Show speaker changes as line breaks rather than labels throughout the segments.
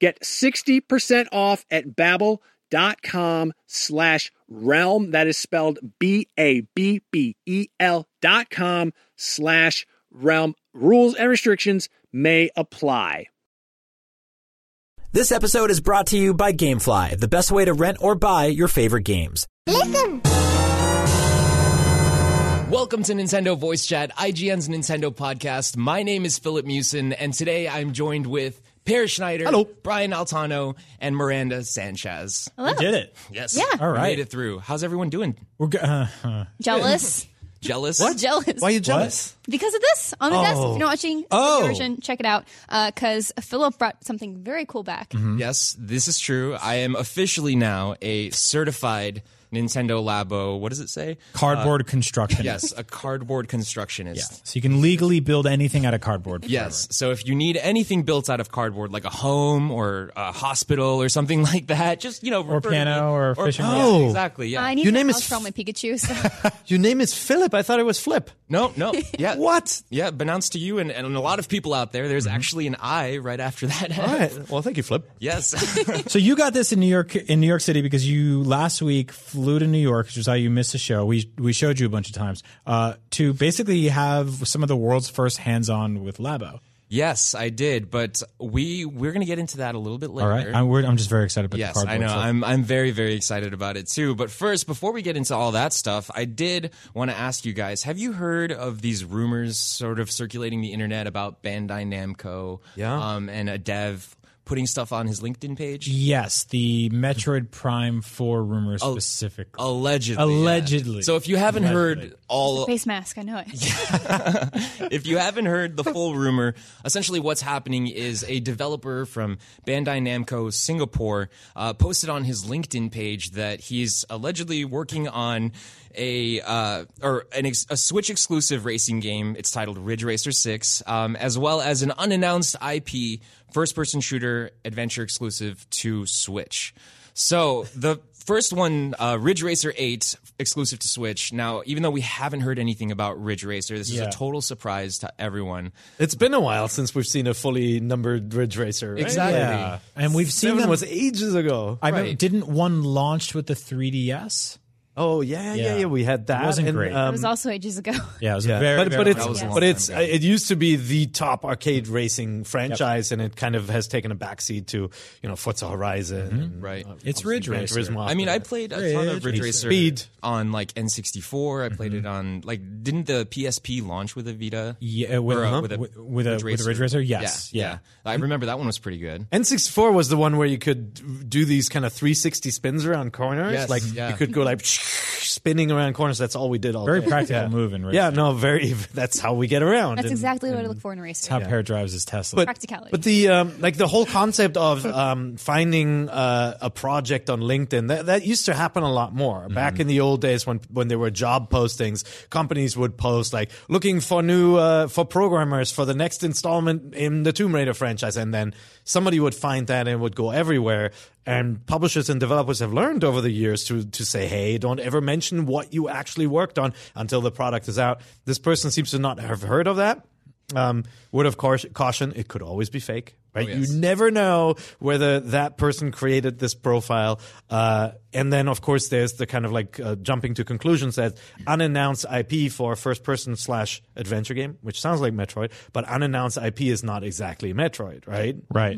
Get 60% off at babbel.com slash realm. That is spelled B-A-B-B-E-L dot com slash realm. Rules and restrictions may apply.
This episode is brought to you by Gamefly, the best way to rent or buy your favorite games.
Listen.
Welcome to Nintendo Voice Chat, IGN's Nintendo podcast. My name is Filip Miucin, and today I'm joined with Peer Schneider,
Hello.
Brian Altano, and Miranda Sanchez.
We did it.
Yes.
Yeah.
All right.
We
right.
Made it through. How's everyone doing?
We're go- uh, uh,
Jealous.
Jealous?
Jealous.
Why are you jealous?
Because of this on the desk. If
Oh.
you're not watching the
Oh.
version, check it out. Because Filip brought something very cool back.
Yes, this is true. I am officially now a certified Nintendo Labo. What does it say?
Cardboard uh, construction.
Yes, a cardboard constructionist.
Yeah. So you can legally build anything out of cardboard.
Yes. So if you need anything built out of cardboard, like a home or a hospital or something like that, just you know,
Or piano
me.
or fishing
yeah,
rod.
Oh.
exactly. Yeah.
I need
Your name is
for all my Pikachu. So.
Your name is Filip. I thought it was Flip.
no, no. Yeah.
What?
Yeah, announced to you and, and a lot of people out there. There's mm-hmm. actually an I right after that.
All right. Well, thank you, Flip.
Yes.
So you got this in New York in New York City because you last week flew to New York, which is how you missed the show. We we showed you a bunch of times uh, to basically have some of the world's first hands-on with Labo.
yes, I did, but we we're gonna get into that a little bit later.
All right, I'm, we're, I'm just very excited about
Yes,
the
I know.
stuff.
I'm I'm very very excited about it too. But first, before we get into all that stuff, I did want to ask you guys: Have you heard of these rumors sort of circulating the internet about Bandai Namco?
Yeah.
Um, and a dev putting stuff on his LinkedIn page?
Yes, the Metroid Prime 4 rumors specifically.
Allegedly. yeah.
Allegedly.
So if you haven't heard all
Face mask, I know it.
if you haven't heard the full rumor, essentially what's happening is a developer from Bandai Namco Singapore uh, posted on his LinkedIn page that he's allegedly working on a uh, or an ex- a Switch exclusive racing game. It's titled Ridge Racer Six, um, as well as an unannounced IP first person shooter adventure exclusive to Switch. So the first one, uh, Ridge Racer 8, exclusive to Switch. Now, even though we haven't heard anything about Ridge Racer, this is a total surprise to everyone.
It's been a while since we've seen a fully numbered Ridge Racer. Right?
Exactly.
yeah. And we've seen
Seven
them.
was ages ago.
I remember,
Right.
didn't one launched with the 3DS?
Oh yeah, yeah,
Yeah.
yeah. We had that.
It wasn't
and,
great.
um,
it was also ages ago.
Yeah, it was
yeah,
very,
but,
very
but it's
That long
but it's
ago.
it used to be the top arcade racing franchise, and it kind of has taken a backseat to you know Forza Horizon. and,
Right.
uh,
It's Ridge Racer.
Turismo
I mean, I played a ton of Ridge
Ridge
Racer
Speed.
on like N64. I played it on like didn't the PSP launch with a Vita?
Yeah, with,
Or, uh, with a
with, with a
Ridge
with a Ridge Racer. Yes,
Yeah,
yeah.
yeah. I remember that one was pretty good.
N64 was the one where you could do these kind of 360 spins around corners.
Yes,
like
yeah.
you could go like spinning around corners. That's all we did all
Very
day.
practical
yeah.
move in racing.
Yeah, no, very. That's how we get around.
That's
And-
exactly what I look for in a racer.
How Peer drives his Tesla.
but
Practicality.
But the um, like the whole concept of um, finding uh, a project on LinkedIn that, that used to happen a lot more back in the old days when when there were job postings. Companies would post like looking for new uh, for programmers for the next installment in the Tomb Raider franchise, and then somebody would find that and it would go everywhere. And publishers and developers have learned over the years to to say, hey, don't ever mention what you actually worked on until the product is out. This person seems to not have heard of that. Um, word of course, caution: it could always be fake, right?
Oh, yes.
You never know whether that person created this profile. Uh, and then, of course, there's the kind of like uh, jumping to conclusions that unannounced IP for a first-person slash adventure game, which sounds like Metroid, but unannounced IP is not exactly Metroid, right?
right.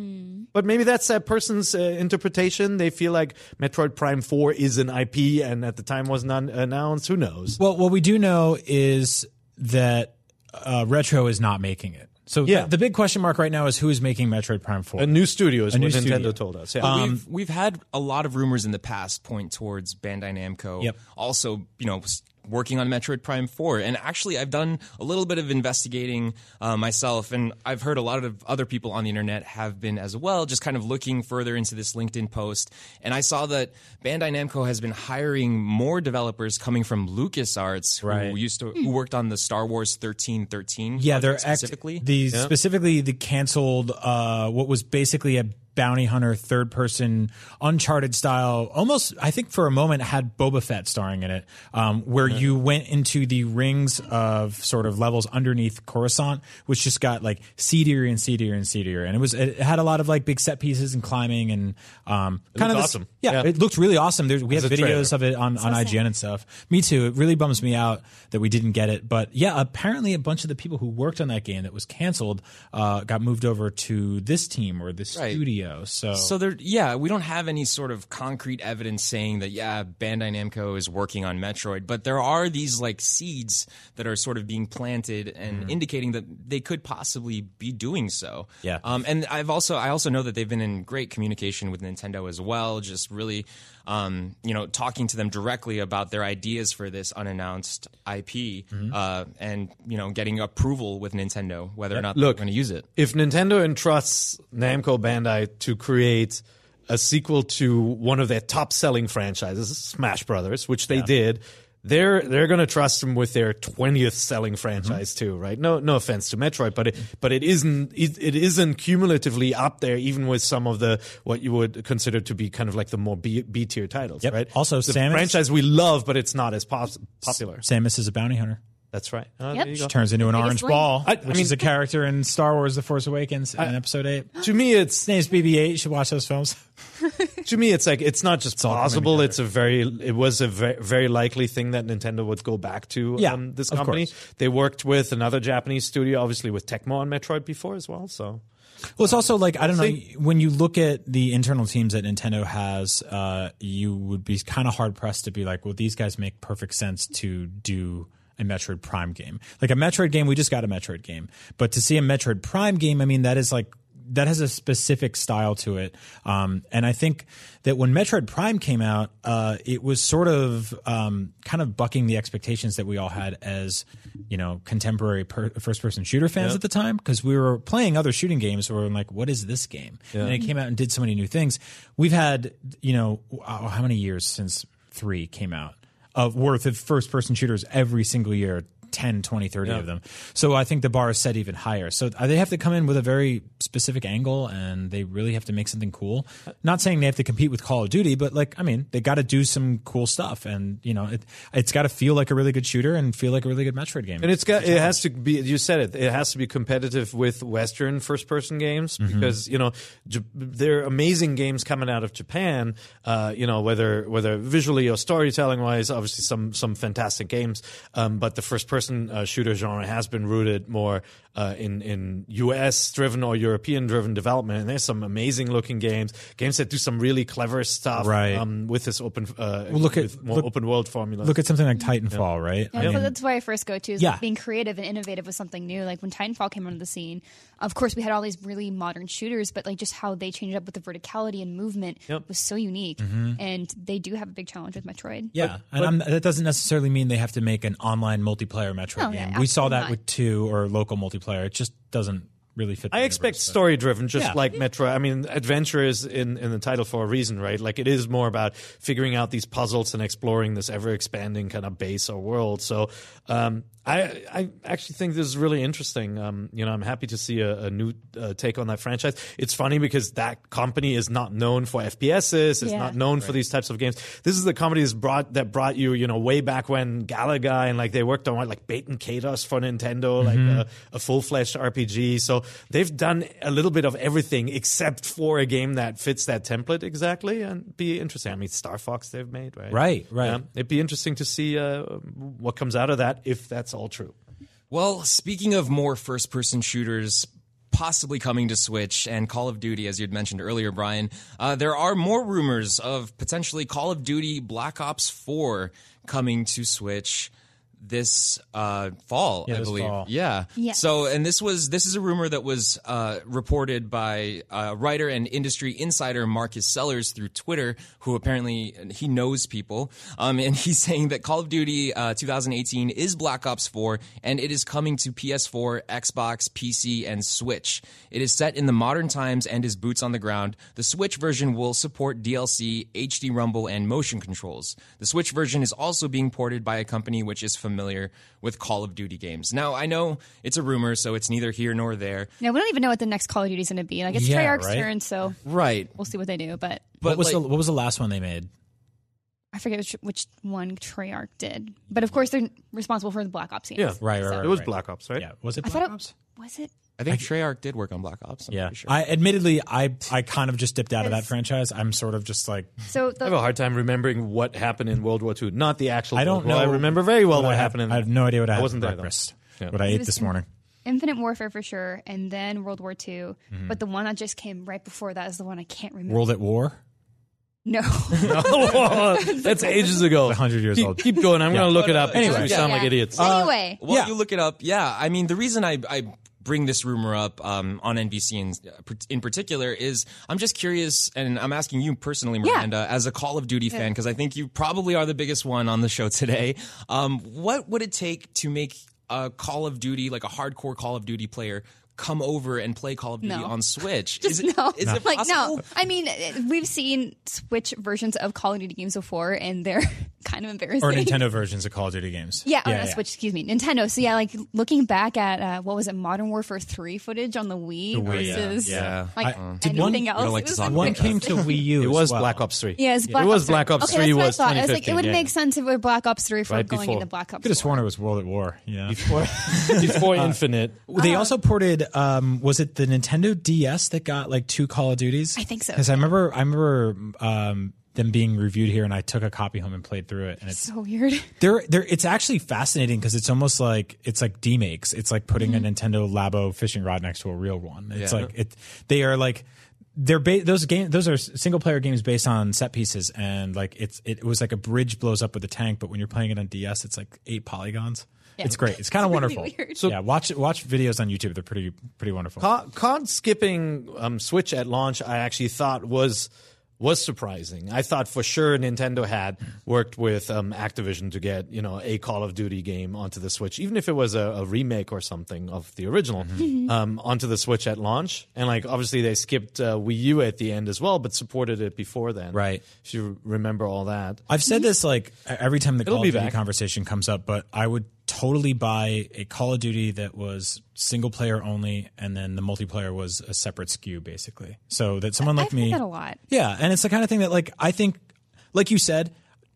But maybe that's that person's uh, interpretation. They feel like Metroid Prime Four is an IP, and at the time wasn't un- announced. Who knows?
Well, what we do know is that uh, Retro is not making it. So
Yeah.
the, the big question mark right now is who is making Metroid Prime 4.
A new studio is
A
what
new
Nintendo
studio.
told us. Yeah.
we've we've had a lot of rumors in the past point towards Bandai Namco.
Yep.
Also, you know, s- working on Metroid Prime Four, and actually, I've done a little bit of investigating uh, myself, and I've heard a lot of other people on the internet have been as well, just kind of looking further into this LinkedIn post, and I saw that Bandai Namco has been hiring more developers coming from LucasArts, who
Right.
used to who worked on the Star Wars thirteen thirteen.
yeah, they're act-
specifically.
the specifically the canceled uh, what was basically a bounty hunter third person uncharted style almost i think for a moment had boba fett starring in it um, where you went into the rings of sort of levels underneath coruscant which just got like seedier and seedier and seedier and it was it had a lot of like big set pieces and climbing and um, kind of this-
awesome.
yeah,
Yeah.
it looked really awesome There's, we have
As a
videos
trailer.
of it on, on
sad.
ign and stuff me too it really bums me out that we didn't get it but yeah apparently a bunch of the people who worked on that game that was canceled uh, got moved over to this team or this
Right.
studio so,
So there, yeah, we don't have any sort of concrete evidence saying that yeah, Bandai Namco is working on Metroid, but there are these like seeds that are sort of being planted and indicating that they could possibly be doing so.
Yeah.
Um, and I've also I also know that they've been in great communication with Nintendo as well, just really, um, you know, talking to them directly about their ideas for this unannounced IP, uh, and you know, getting approval with Nintendo whether or not
Look,
they're going to use it.
if Nintendo entrusts Namco Bandai to create a sequel to one of their top selling franchises, Smash Brothers, which they did, they're they're going to trust them with their 20th selling franchise too, right? No no offense to Metroid, but it but it isn't it, it isn't cumulatively up there even with some of the what you would consider to be kind of like the more B, B tier titles,
Yep.
right?
Also,
the
Samus-
franchise we love, but it's not as pos- popular.
samus is a bounty hunter
That's right. Uh,
Yep.
there you go.
turns into an
Biggest
orange
link.
ball
I- I
which
mean-
is a character in star wars the force awakens in episode 8
To me, it's
his name's bb8 you should watch those films
to me, it's like it's not just
all coming
possible. It's a very, it was a very, very likely thing that Nintendo would go back to
Yeah,
um, this company. They worked with another Japanese studio, obviously with Tecmo on Metroid before as well. So
Well, it's also like I don't know
See?
when you look at the internal teams that Nintendo has, uh, you would be kind of hard pressed to be like, well, these guys make perfect sense to do a Metroid Prime game. Like a Metroid game, we just got a Metroid game, but to see a Metroid Prime game, I mean, that is like that has a specific style to it. Um, and I think that when Metroid Prime came out, uh, it was sort of um, kind of bucking the expectations that we all had as you know contemporary per- first-person shooter fans at the time because we were playing other shooting games where we're like, what is this game? And it came out and did so many new things. We've had you know oh, how many years since three came out of worth of first-person shooters every single year. 10, 20, 30 of them. So I think the bar is set even higher. So uh, they have to come in with a very specific angle and they really have to make something cool. Not saying they have to compete with Call of Duty, but like, I mean, they got to do some cool stuff and, you know, it, it's got to feel like a really good shooter and feel like a really good Metroid game.
And it's got it has to be you said it it has to be competitive with Western first person games because you know J- there are amazing games coming out of Japan. Uh, you know whether whether visually or storytelling wise, obviously some some fantastic games. Um, but the first person uh, shooter genre has been rooted more uh, in in US driven or European driven development. And there's some amazing looking games, games that do some really clever stuff.
Right.
Um, with this open uh,
look at-
more
look-
open world formula.
Look at something like Titanfall, right?
Yeah,
I
so
mean,
that's where I first go to is
Yeah.
like being creative and innovative with something new. Like when Titanfall came onto the scene, of course we had all these really modern shooters, but like just how they changed up with the verticality and movement was so unique. Mm-hmm. And they do have a big challenge with Metroid.
Yeah, and I'm, that doesn't necessarily mean they have to make an online multiplayer Metroid
No, yeah,
game. we saw that
not.
with two or local multiplayer. It just doesn't really fit. the
I expect
universe, but-
story driven, just
Yeah.
like Metro. I mean, adventure is in, in the title for a reason, right? Like it is more about figuring out these puzzles and exploring this ever expanding kind of base or world. So, um, I I actually think this is really interesting. Um, you know, I'm happy to see a, a new uh, take on that franchise. It's funny because that company is not known for FPSs. It's
Yeah.
not known for these types of games. This is the company that's brought that brought you, you know, way back when Galaga and like they worked on like Baten Kaitos for Nintendo, like a, a full fledged RPG. So they've done a little bit of everything except for a game that fits that template exactly and be interesting. I mean, Star Fox they've made, right?
Right, right.
Yeah. It'd be interesting to see uh, what comes out of that if that's all true.
Well, speaking of more first person shooters possibly coming to Switch and Call of Duty, as you'd mentioned earlier, Brian, uh, there are more rumors of potentially Call of Duty Black Ops 4 coming to Switch this uh, fall, I
this
believe.
fall.
Yeah.
Yes.
So, and this was this is a rumor that was uh, reported by uh, writer and industry insider Marcus Sellars through Twitter, who apparently he knows people, um, and he's saying that Call of Duty uh, 2018 is Black Ops 4, and it is coming to PS4, Xbox, PC, and Switch. It is set in the modern times and is boots on the ground. The Switch version will support DLC, HD Rumble, and motion controls. The Switch version is also being ported by a company which is familiar with Call of Duty games. Now, I know it's a rumor, so it's neither here nor there.
Yeah, we don't even know what the next Call of Duty is going to be. Like it's
Yeah,
Treyarch's
right?
turn, so
Right.
we'll see what they do. But
But
what was
like-
the what was the last one they made?
I forget which, which one Treyarch did. But of course, they're responsible for the Black Ops games.
Yeah.
Right, right,
So-
right.
It was. Black Ops, right?
Yeah, was it
I
Black
thought it
Ops?
was it.
I think Treyarch did work on Black Ops. I'm
Yeah,
sure.
I admittedly I I kind of just dipped out of that franchise. I'm sort of just like
So
I have a hard time remembering what happened in World War II. Not the actual.
I don't
World War.
know.
I remember very well
what
what
I had-
happened. In
I have no idea what I,
I wasn't
for
there,
breakfast.
Yeah.
What I ate this
in-
morning.
Infinite Warfare for sure, and then World War II.
Mm-hmm.
But the one that just came right before that is the one I can't remember.
World at War.
no.
That's ages ago.
A hundred years
keep,
old.
Keep going. I'm going to look it up.
Anyway.
Anyway, we sound
Yeah.
like idiots.
anyway,
Well,
Yeah.
you look it up. Yeah, I mean, the reason I, I bring this rumor up um, on NVC in, in particular is I'm just curious, and I'm asking you personally,
Yeah.
Miranda, as a Call of Duty fan, because I think you probably are the biggest one on the show today. Um, what would it take to make a Call of Duty, like a hardcore Call of Duty player, come over and play Call of Duty
No.
on Switch?
Just
is it,
no.
is it
like no. I mean, we've seen Switch versions of Call of Duty games before, and they're kind of embarrassing.
Or Nintendo versions of Call of Duty games.
Yeah,
yeah,
or not
yeah.
Switch, excuse me, Nintendo. So yeah, like looking back at uh, what was it, Modern Warfare Three footage on the Wii the
Wii, yeah,
versus
yeah.
like
I- did
anything
one-
else.
We like
it was
talk
One came to Wii U.
it was
well.
Black Ops 3.
Yeah, it's Black
it was
Ops
Black
3.
Ops
okay,
3
that's what I
was
thought. I was like, it would
yeah.
make sense if it were Black Ops Three for
Right
going
before.
into Black Ops.
Could have sworn it was World at War. Yeah.
Before, before Infinite.
They also ported. Um, was it the Nintendo DS that got like two Call of Duties?
I think so,
Because I remember, I remember um, them being reviewed here, and I took a copy home and played through it. And it's
So weird.
they're, they're, it's actually fascinating because it's almost like it's like demakes. It's like putting a Nintendo Labo fishing rod next to a real one. It's
Yeah.
like it. They are like they're ba- those game those are single player games based on set pieces and like it's it was like a bridge blows up with a tank, but when you're playing it on DS, it's like eight polygons. It's great. It's kind of
really
wonderful.
weird.
So yeah, watch watch videos on YouTube. They're pretty pretty wonderful.
Co- Card skipping um, Switch at launch, I actually thought was was surprising. I thought for sure Nintendo had worked with um, Activision to get you know a Call of Duty game onto the Switch, even if it was a, a remake or something of the original, um, onto the Switch at launch. And like obviously they skipped uh, Wii U at the end as well, but supported it before then.
Right.
If you remember all that.
I've said this like every time the
It'll
Call of Duty
back.
conversation comes up, but I would totally buy a Call of Duty that was single player only, and then the multiplayer was a separate SKU, basically. So that someone like
I've
me,
that a lot.
yeah, and it's the kind of thing that like I think, like you said,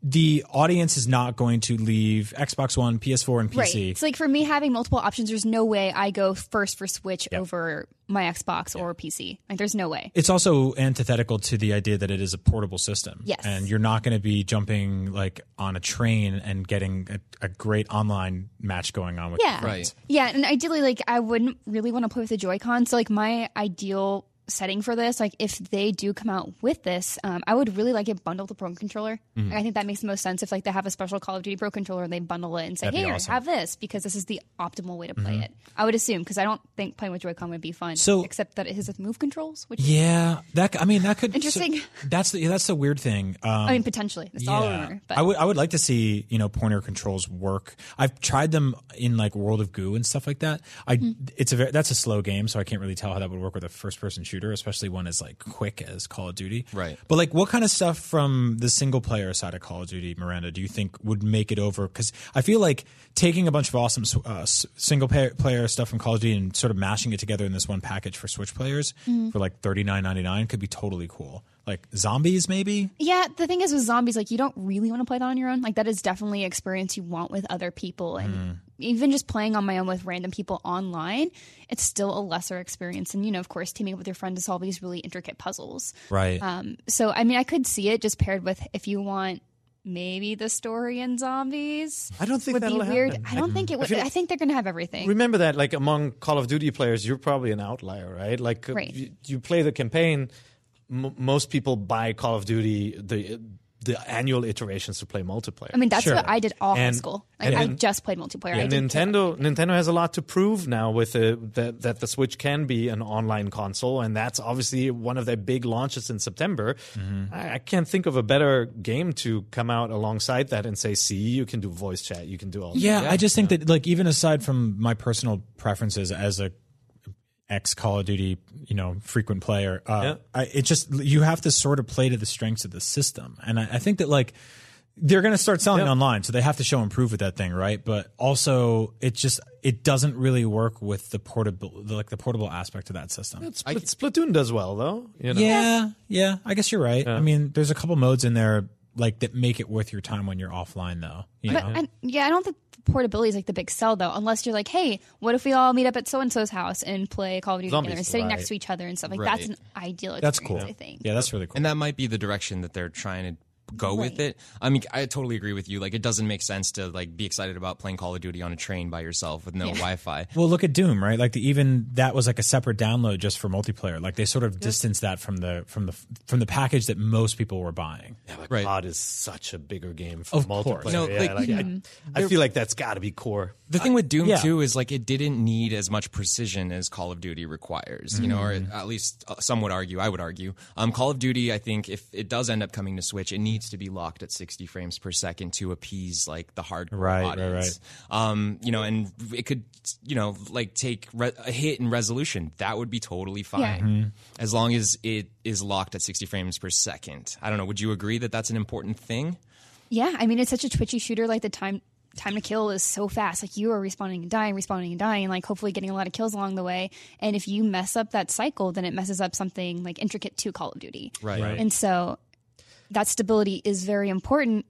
the audience is not going to leave Xbox One, PS4, and PC.
Right. It's like for me having multiple options, there's no way I go first for Switch over my Xbox or PC. Like there's no way.
it's also antithetical to the idea that it is a portable system.
Yes.
And you're not going to be jumping like on a train and getting a, a great online match going on with
Yeah.
Right.
Yeah, and ideally, like I wouldn't really want to play with the Joy-Con. So like my ideal setting for this, like if they do come out with this, um, I would really like it bundled with the Pro Controller.
Mm-hmm.
Like, I think that makes the most sense if like they have a special Call of Duty Pro Controller and they bundle it and say,
That'd
"Here,
awesome. Mm-hmm.
have this," because this is the optimal way to play it. I would assume because I don't think playing with Joy-Con would be fun.
So-
except that it has move controls, which
Yeah, that I mean that could
Interesting.
so that's the that's the weird thing. Um,
I mean potentially it's all rumor, but
I would I would like to see you know pointer controls work. I've tried them in like World of Goo and stuff like that. I
Hmm.
it's a very, that's a slow game, so I can't really tell how that would work with a first person shooter, especially one as like quick as Call of Duty.
Right.
But like, what kind of stuff from the single player side of Call of Duty, Miranda, do you think would make it over? Because I feel like taking a bunch of awesome uh, single player, player stuff from Call of Duty and sort of mashing it together in this one package for Switch players
Mm-hmm.
for like thirty nine ninety nine could be totally cool. Like zombies, maybe.
Yeah, the thing is with zombies, like you don't really want to play that on your own. Like that is definitely an experience you want with other people, and
Mm.
even just playing on my own with random people online, it's still a lesser experience. And you know, of course, teaming up with your friend to solve these really intricate puzzles.
Right.
Um, so I mean, I could see it just paired with if you want maybe the story in zombies.
I don't think
would be
that'll
weird.
happen.
I don't think it would. I,
feel-
think they're going to have everything.
Remember that, like among Call of Duty players, you're probably an outlier, right? Like,
Right.
You, you play the campaign. M- most people buy Call of Duty the the annual iterations to play multiplayer.
I mean, that's
Sure.
what I did all high school. Like,
and
I just played multiplayer. I
and
didn't play
Nintendo Nintendo has a lot to prove now with the, that that the Switch can be an online console, and that's obviously one of their big launches in September.
Mm-hmm.
I, I can't think of a better game to come out alongside that and say, "See, you can do voice chat, you can do all." that."
Yeah, I just think that like even aside from my personal preferences as a ex Call of Duty, you know, frequent player, uh,
Yeah.
I, it just you have to sort of play to the strengths of the system, and I, I think that like they're going to start selling
Yeah.
online, so they have to show and prove with that thing, right? But also, it just it doesn't really work with the portable, the, like the portable aspect of that system.
Spl- Splatoon does well though. You know?
Yeah, yeah, I guess you're right. I mean, there's a couple modes in there like that make it worth your time when you're offline, though. You
But
know?
and, yeah, I don't think portability is like the big sell though, unless you're like, hey, what if we all meet up at so and so's house and play Call of Duty
Zombies,
together, and sitting
right.
next to each other and stuff like
Right.
that's an ideal.
That's cool.
I think.
Yeah, that's really cool.
And that might be the direction that they're trying to go with it. I mean, I totally agree with you. Like, it doesn't make sense to like be excited about playing Call of Duty on a train by yourself with no Wi-Fi.
Well, look at Doom, right? Like the, even that was like a separate download just for multiplayer. Like they sort of distanced that from the from the from the package that most people were buying.
Yeah, but
Right.
COD is such a bigger game for
Of
multiplayer.
course.
No,
yeah,
like-
like, I, I feel like that's got to be core.
The thing with Doom
yeah.
too is like it didn't need as much precision as Call of Duty requires, you know, or at least uh, some would argue. I would argue. Um, Call of Duty, I think, if it does end up coming to Switch, it needs to be locked at 60 frames per second to appease like the hardcore
Right, right,
audience. Um, you know, and it could, you know, like take re- a hit in resolution. That would be totally fine
Yeah.
Mm-hmm.
as long as it is locked at 60 frames per second. I don't know. Would you agree that that's an important thing?
Yeah, I mean, it's such a twitchy shooter. Like the time time to kill is so fast. Like you are respawning and dying, respawning and dying, and like hopefully getting a lot of kills along the way. And if you mess up that cycle, then it messes up something like intricate to Call of Duty.
Right. Right.
And so that stability is very important.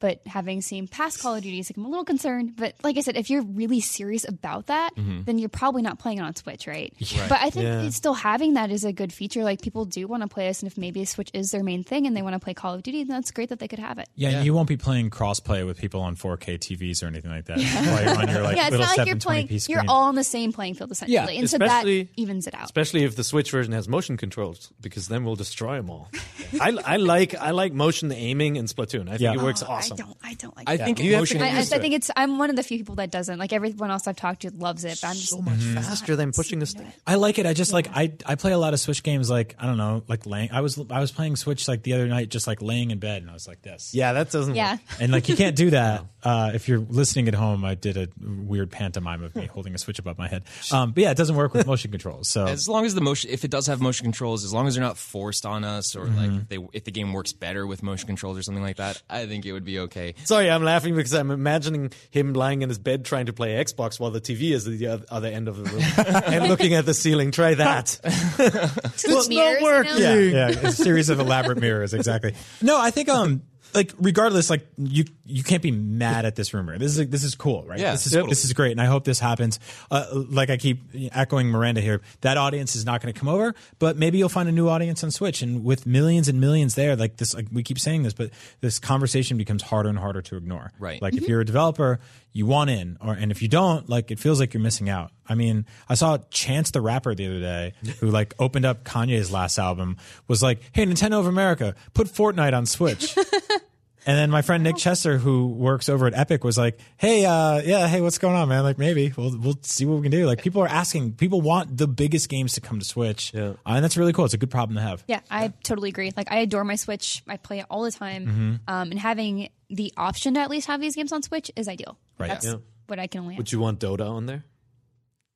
But having seen past Call of Duties, like, I'm a little concerned. But like I said, if you're really serious about that, mm-hmm. then you're probably not playing it on Switch, right? But I think
Yeah.
it's still having that is a good feature. Like people do want to play this, and if maybe Switch is their main thing and they want to play Call of Duty, then that's great that they could have it.
Yeah, you won't be playing crossplay with people on 4K TVs or anything like that. While you're on your like
yeah, it's
little
not like you're playing. You're all on the same playing field essentially,
Yeah,
and so that evens it out.
Especially if the Switch version has motion controls, because then we'll destroy them all. I, I like I like motion aiming in Splatoon. I think
Yeah.
it works
Oh,
awesome.
I don't. I don't like.
I
that.
think
You have to get
I, I, I think it's. I'm one of the few people that doesn't. Like everyone else I've talked to loves it, but I'm just
so much faster than pushing this. stick.
I like it. I just like I I play a lot of Switch games. Like I don't know, like laying. I was I was playing Switch like the other night, just like laying in bed, and I was like this.
Yeah, that doesn't.
Yeah.
work.
And like you can't do that uh, if you're listening at home. I did a weird pantomime of me holding a Switch above my head. Um, but yeah, it doesn't work with motion controls. So
As long as the motion, if it does have motion controls, as long as they're not forced on us, or like
Mm-hmm.
if, they, if the game works better with motion controls or something like that, I think it would be okay.
Sorry, I'm laughing because I'm imagining him lying in his bed trying to play Xbox while the TV is at the other end of the room and looking at the ceiling. Try that.
it's
not working.
yeah, yeah, a series of elaborate mirrors. Exactly. No, I think um. Like regardless, like you you can't be mad at this rumor. This is this is cool, right?
Yeah,
this is
totally.
this is great, and I hope this happens. Uh, like I keep echoing Miranda here, that audience is not going to come over, but maybe you'll find a new audience on Switch, and with millions and millions there, like this, like we keep saying this, but this conversation becomes harder and harder to ignore.
Right.
Like if you're a developer, you want in, or and if you don't, like it feels like you're missing out. I mean, I saw Chance the rapper the other day who like opened up Kanye's last album, was like, "Hey, Nintendo of America, put Fortnite on Switch." And then my friend Nick Chester, who works over at Epic, was like, "Hey, uh, yeah, hey, what's going on, man? Like, maybe we'll we'll see what we can do." Like, people are asking, people want the biggest games to come to Switch,
Yeah.
uh, and that's really cool. It's a good problem to have.
Yeah, I totally agree. Like I adore my Switch. I play it all the time.
Mm-hmm.
Um, and having the option to at least have these games on Switch is ideal.
Right.
That's
Yeah.
what I can only.
Would you want Dota on there?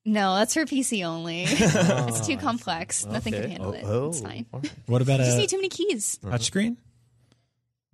no, that's for PC only. it's too complex. Nothing can handle
Oh,
it.
oh.
It's fine.
What about
You just need too many keys.
touchscreen?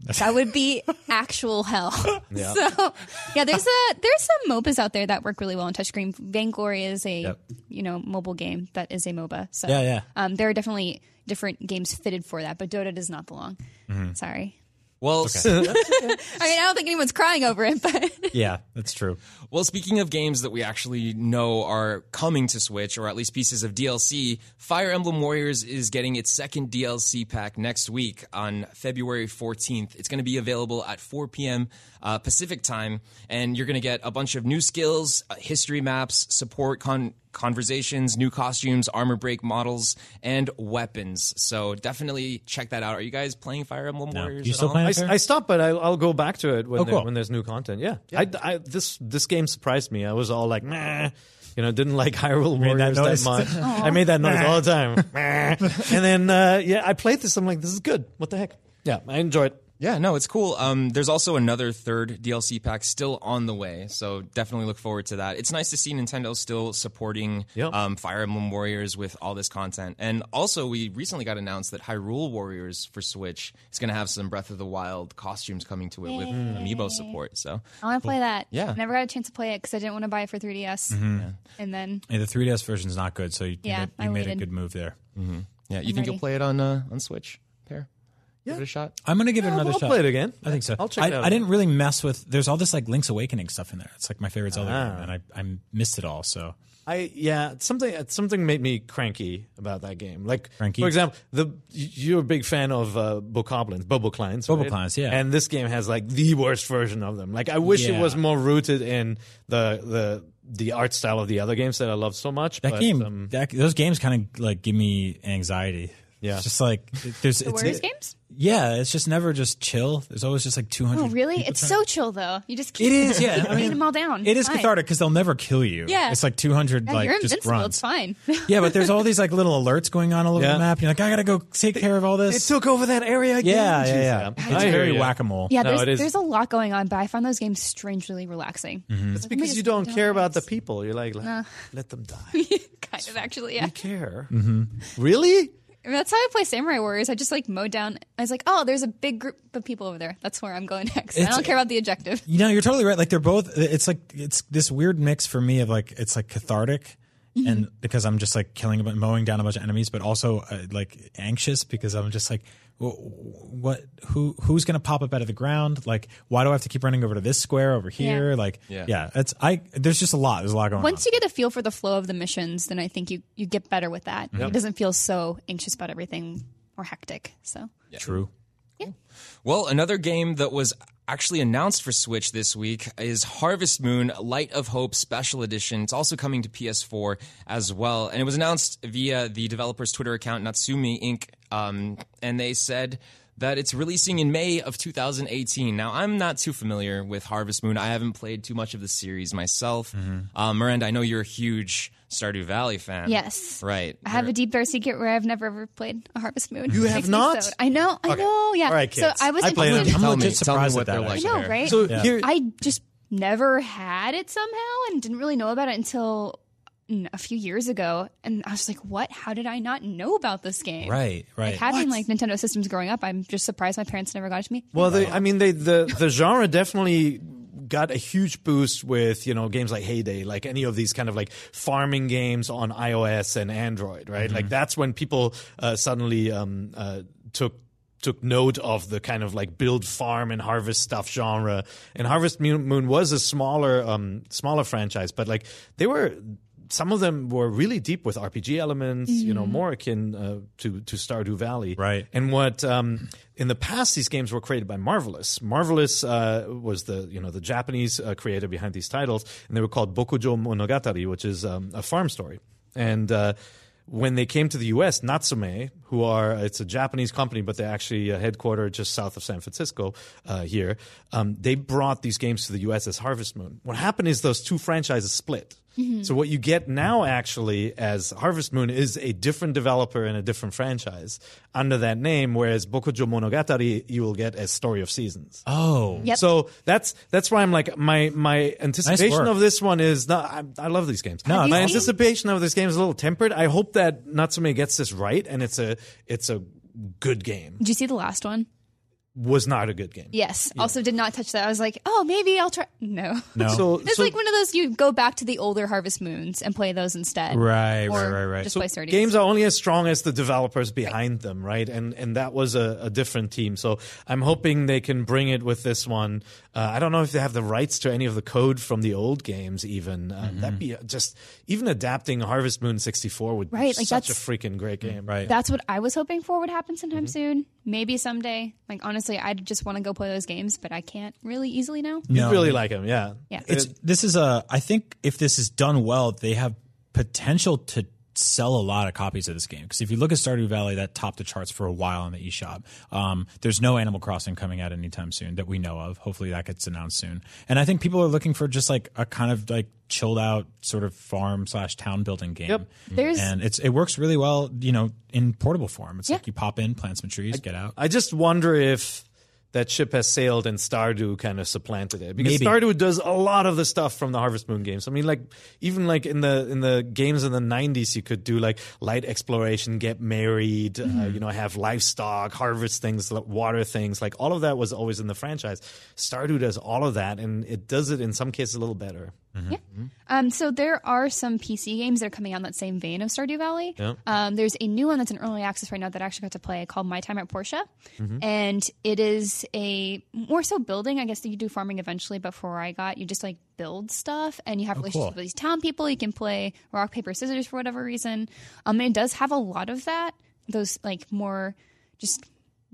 That would be actual hell.
Yeah.
So yeah, there's a there's some MOBAs out there that work really well on touchscreen. Vainglory is a
Yep.
you know mobile game that is a MOBA. So
Yeah, yeah.
Um, there are definitely different games fitted for that, but Dota does not belong.
Mm-hmm.
Sorry.
Well,
I mean, I don't think anyone's crying over it, but
Yeah, that's true.
Well, speaking of games that we actually know are coming to Switch, or at least pieces of DLC, Fire Emblem Warriors is getting its second DLC pack next week on February 14th. It's going to be available at 4 p.m. Uh, Pacific time, and you're going to get a bunch of new skills, uh, history maps, support con- conversations, new costumes, armor break models, and weapons. So definitely check that out. Are you guys playing Fire Emblem Warriors?
You
at
still
all?
playing
I. I stopped, but I'll, I'll go back to it when,
Oh,
there- when there's new content. Yeah, I, I, this this game surprised me. I was all like, nah. You know, didn't like Hyrule
made that
Warriors that,
noise?
much. I made that noise all the time. and then, uh, yeah, I played this. I'm like, this is good. What the heck? Yeah, I enjoyed. it.
Yeah, no, it's cool. Um, there's also another third DLC pack still on the way, so definitely look forward to that. It's nice to see Nintendo still supporting
Yep.
um, Fire Emblem Warriors with all this content. And also, we recently got announced that Hyrule Warriors for Switch is going to have some Breath of the Wild costumes coming to it with amiibo support. So
I want to play that.
Yeah.
Never got a chance to play it because I didn't want to buy it for 3DS.
Mm-hmm.
And then
Hey, the 3DS version is not good, so you,
Yeah,
you
I
made a good move there.
yeah, you think
ready.
you'll play it on uh, on Switch? Peer, give it a shot.
I'm gonna give it another
I'll
shot.
play it again.
I think so.
I'll check
I,
it out.
I didn't really mess with. There's all this like Link's Awakening stuff in there. It's like my favorite Zelda
Ah.
game, and I, I missed it all. So
I yeah, something something made me cranky about that game. Like
Cranky?
for example, the you're a big fan of uh, Bokoblins, Boboklines,
Bobo
right?
Clines, yeah.
And this game has like the worst version of them. Like I wish it was more rooted in the the the art style of the other games that I love so much.
that
but,
game,
um,
that, those games kind of like give me anxiety.
Yeah.
it's just like there's
the
it's,
Warriors games?
Yeah, it's just never just chill. There's always just like 200.
Oh, really? It's
trying-
so chill, though. You just keep,
It is, yeah.
keep
I mean,
beating them all down.
It is
Fine.
cathartic because they'll never kill you.
Yeah.
it's like 200
Yeah,
like
you're
just
invincible.
runs.
It's fine.
Yeah, but there's all these like little alerts going on all over
Yeah.
the map. You're like, I gotta go take care of all this.
it took over that area again.
yeah, yeah,
Jeez,
yeah. It's
I
very whack a mole.
yeah,
No,
there's,
it is.
there's a lot going on, but I find those games strangely relaxing.
Mm-hmm.
It's because you don't care about the people. You're like, let, let them die.
kind of, actually, yeah.
You care?
Mm-hmm.
Really?
That's how I play Samurai Warriors. I just like mow down. I was like, oh, there's a big group of people over there. That's where I'm going next. I don't care about the objective.
You know, you're totally right. Like they're both. It's like it's this weird mix for me of like it's like cathartic,
Mm-hmm.
and because I'm just like killing, a mowing down a bunch of enemies, but also uh, like anxious because I'm just like what who who's going to pop up out of the ground? Like, why do I have to keep running over to this square over here?
Yeah.
Like,
Yeah.
yeah, it's I. There's just a lot. There's a lot going on.
Once
on.
you get a feel for the flow of the missions, then I think you you get better with that. It doesn't feel so anxious about everything or hectic. So
True.
Well, another game that was actually announced for Switch this week is Harvest Moon Light of Hope Special Edition. It's also coming to PS4 as well. And it was announced via the developer's Twitter account, Natsume Inc. Um, and they said that it's releasing in May of 2018. Now, I'm not too familiar with Harvest Moon. I haven't played too much of the series myself. Um, Miranda, I know you're a huge Stardew Valley fan.
Yes.
Right.
I have a deep dark secret where I've never ever played a Harvest Moon.
You
It
have
makes me
not?
so- I know. I know. Yeah.
All right,
so. I was
I played
interested.
I'm
Tell
legit
me, tell me
surprised
what
at that,
they're like.
I know, right?
So here,
I just never had it somehow and didn't really know about it until mm, a few years ago. And I was like, what? How did I not know about this game?
Right. Right.
Like having like Nintendo systems growing up, I'm just surprised my parents never got it to me.
Well, they, I mean, they, the the genre definitely got a huge boost with you know games like Hay Day, like any of these kind of like farming games on iOS and Android, right? Like that's when people uh, suddenly um, uh, took took note of the kind of like build farm and harvest stuff genre. And Harvest Moon, Moon was a smaller um, smaller franchise, but like they were some of them were really deep with RPG elements, you know, more akin uh, to to Stardew Valley,
Right.
And what um, in the past these games were created by Marvelous. Marvelous uh, was the you know the Japanese uh, creator behind these titles, and they were called Bokujo Monogatari, which is um, a farm story. And uh, when they came to the U.S., Natsume, who are it's a Japanese company, but they're actually uh, headquartered just south of San Francisco uh, here, um, they brought these games to the U.S. as Harvest Moon. What happened is those two franchises split. Mm-hmm. So what you get now actually as Harvest Moon is a different developer and a different franchise under that name, whereas Bokujo Monogatari you will get as Story of Seasons.
oh.
Yep.
So that's that's why I'm like my my anticipation
work.
of this one is not. I, I love these games.
No,
my
seen-
anticipation of this game is a little tempered. I hope that Natsume gets this right and it's a it's a good game.
Did you see the last one?
Was not a good game.
Yes. Also, did not touch that. I was like, oh, maybe I'll try. No.
No.
So,
It's
so
like one of those you go back to the older Harvest Moons and play those instead.
Right,
Or
right, right, right.
Just
So
play Stardew.
games are only as strong as the developers behind them, right? And and that was a, a different team. So I'm hoping they can bring it with this one. Uh, I don't know if they have the rights to any of the code from the old games. Even uh,
Mm-hmm.
that'd be just even adapting Harvest Moon 64 would be
like
such a freaking great game.
right.
That's what I was hoping for would happen sometime
Mm-hmm.
soon. Maybe someday. Like honestly, I just want to go play those games, but I can't really easily now.
You
No.
really like them, yeah.
Yeah.
It's this is a. I think if this is done well, they have potential to sell a lot of copies of this game. Because if you look at Stardew Valley, that topped the charts for a while on the eShop. Um, there's no Animal Crossing coming out anytime soon that we know of. Hopefully that gets announced soon. And I think people are looking for just like a kind of like chilled out sort of farm slash town building game.
Yep.
There's
And it's it works really well, you know, in portable form. It's like you pop in, plant some trees, get out.
I just wonder if that ship has sailed and Stardew kind of supplanted it because
Maybe.
Stardew does a lot of the stuff from the Harvest Moon games. I mean, like even like in the in the games in the '90s, you could do like light exploration, get married, uh, you know, have livestock, harvest things, water things. Like all of that was always in the franchise. Stardew does all of that, and it does it in some cases a little better. Yeah.
Um, so there are some PC games that are coming out in that same vein of Stardew Valley. Um, there's a new one that's in early access right now that I actually got to play called My Time at Portia, and it is a more so building. I guess you do farming eventually, but before I got, you just like build stuff, and you have relationships
cool.
with these town people. You can play rock paper scissors for whatever reason. Um, and it does have a lot of that. Those like more just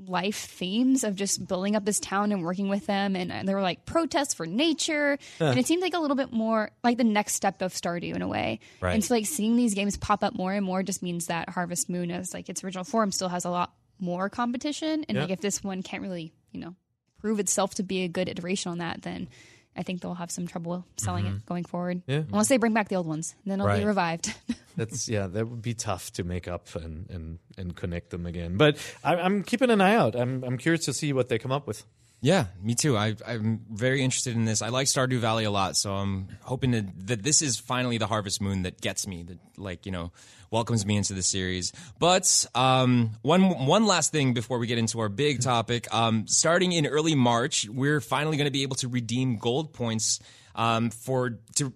life themes of just building up this town and working with them and uh, there were like protests for nature and it seemed like a little bit more like the next step of stardew in a way
Right.
and so like seeing these games pop up more and more just means that harvest moon as like its original form still has a lot more competition and like if this one can't really you know prove itself to be a good iteration on that then I think they'll have some trouble selling it mm-hmm. going forward. Unless they bring back the old ones, then it'll be revived.
That's yeah, that would be tough to make up and and, and connect them again. But I, I'm keeping an eye out. I'm I'm curious to see what they come up with.
Yeah, me too. I, I'm very interested in this. I like Stardew Valley a lot, so I'm hoping to, that this is finally the Harvest Moon that gets me, that like you know welcomes me into the series. But um, one one last thing before we get into our big topic. Um, starting in early March, we're finally going to be able to redeem gold points. Um, for to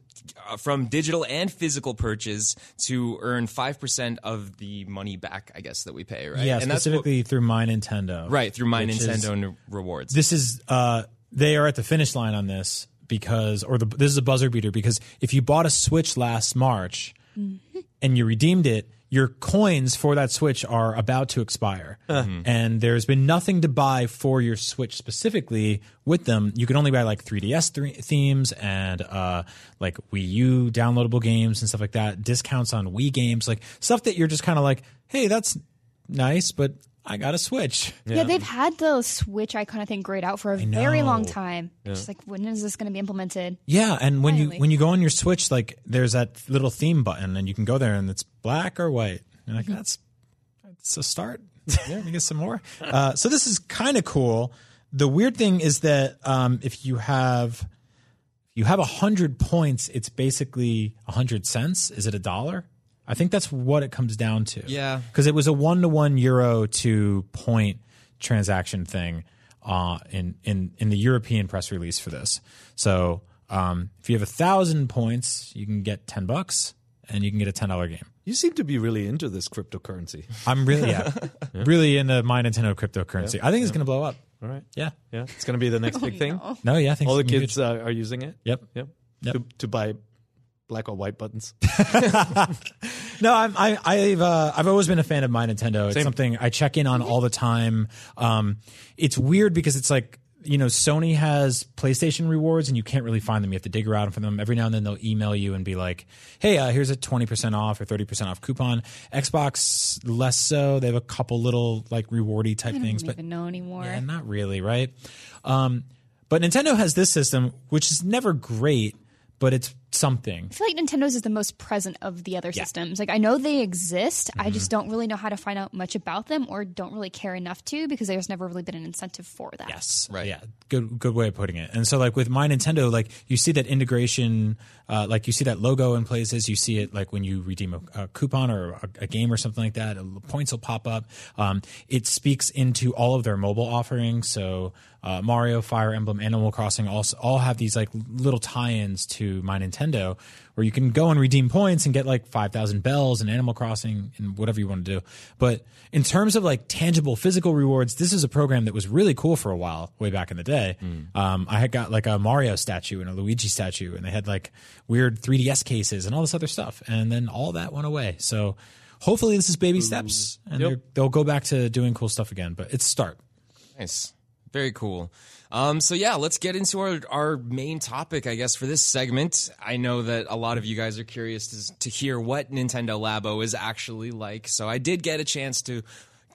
uh, from digital and physical purchase to earn five percent of the money back. I guess that we pay, right?
Yeah,
and that's what-
specifically through My Nintendo.
right through my
which is-
Nintendo rewards.
This is uh, they are at the finish line on this because, or the this is a buzzer beater because if you bought a Switch last March and you redeemed it, your coins for that Switch are about to expire, and there's been nothing to buy for your Switch specifically with them. You can only buy like 3DS th- themes and uh, like Wii U downloadable games and stuff like that. Discounts on Wii games, like stuff that you're just kind of like, hey, that's nice, but I got a Switch.
Yeah. they've had the Switch icon, I think, grayed out for a very long
know.
time. Just like, when is this going to be implemented?
Yeah, and when you when you go on your Switch, like there's that little theme button, and you can go there, and it's black or white. You're like, that's that's a start. Yeah, we get some more. Uh, so this is kind of cool. The weird thing is that um, if you have if you have a hundred points, it's basically a hundred cents. Is it a dollar? I think that's what it comes down to.
Yeah.
because it was a one to one euro to point transaction thing uh, in in in the European press release for this. So um, if you have a thousand points, you can get ten bucks, and you can get a ten dollar game.
You seem to be really into this cryptocurrency.
I'm really yeah, really into my Nintendo cryptocurrency. I think it's going to blow up.
All right.
Yeah.
Yeah. It's going to be the next big thing.
No, yeah, I think
All the
it's gonna be
kids uh, are using it.
Yep.
Yep.
Yep.
To, to buy black or white buttons.
No, I'm, I, I've uh, I've always been a fan of my Nintendo. It's
Same.
something I check in on all the time. Um, it's weird because it's like you know Sony has PlayStation rewards and you can't really find them. You have to dig around for them. Every now and then they'll email you and be like, "Hey, uh, here's a twenty percent off or thirty percent off coupon." Xbox less so. They have a couple little like rewardy type
I
things,
don't
but
even know anymore.
yeah, not really, right? Um, but Nintendo has this system, which is never great, but it's something.
I feel like Nintendo's is the most present of the other systems. Like I know they exist, I
Mm-hmm.
just don't really know how to find out much about them, or don't really care enough to because there's never really been an incentive for that.
Yes.
Right.
Yeah. Good. Good way of putting it. And so, like with my Nintendo, like you see that integration, uh, like you see that logo in places. You see it like when you redeem a, a coupon or a, a game or something like that. uh, Points will pop up. Um, it speaks into all of their mobile offerings. So uh, Mario, Fire Emblem, Animal Crossing, also all have these like little tie-ins to my Nintendo, where you can go and redeem points and get like five thousand bells and Animal Crossing and whatever you want to do. But in terms of like tangible physical rewards, this is a program that was really cool for a while, way back in the day. Um, I had got like a Mario statue and a Luigi statue, and they had like weird 3DS cases and all this other stuff, and then all that went away. So hopefully this is baby steps, and they're- they'll go back to doing cool stuff again. But it's start.
Nice. Very cool. Um, so yeah, let's get into our, our main topic, I guess, for this segment. I know that a lot of you guys are curious to, to hear what Nintendo Labo is actually like. So I did get a chance to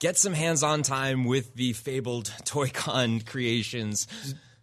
get some hands-on time with the fabled Toy-Con creations.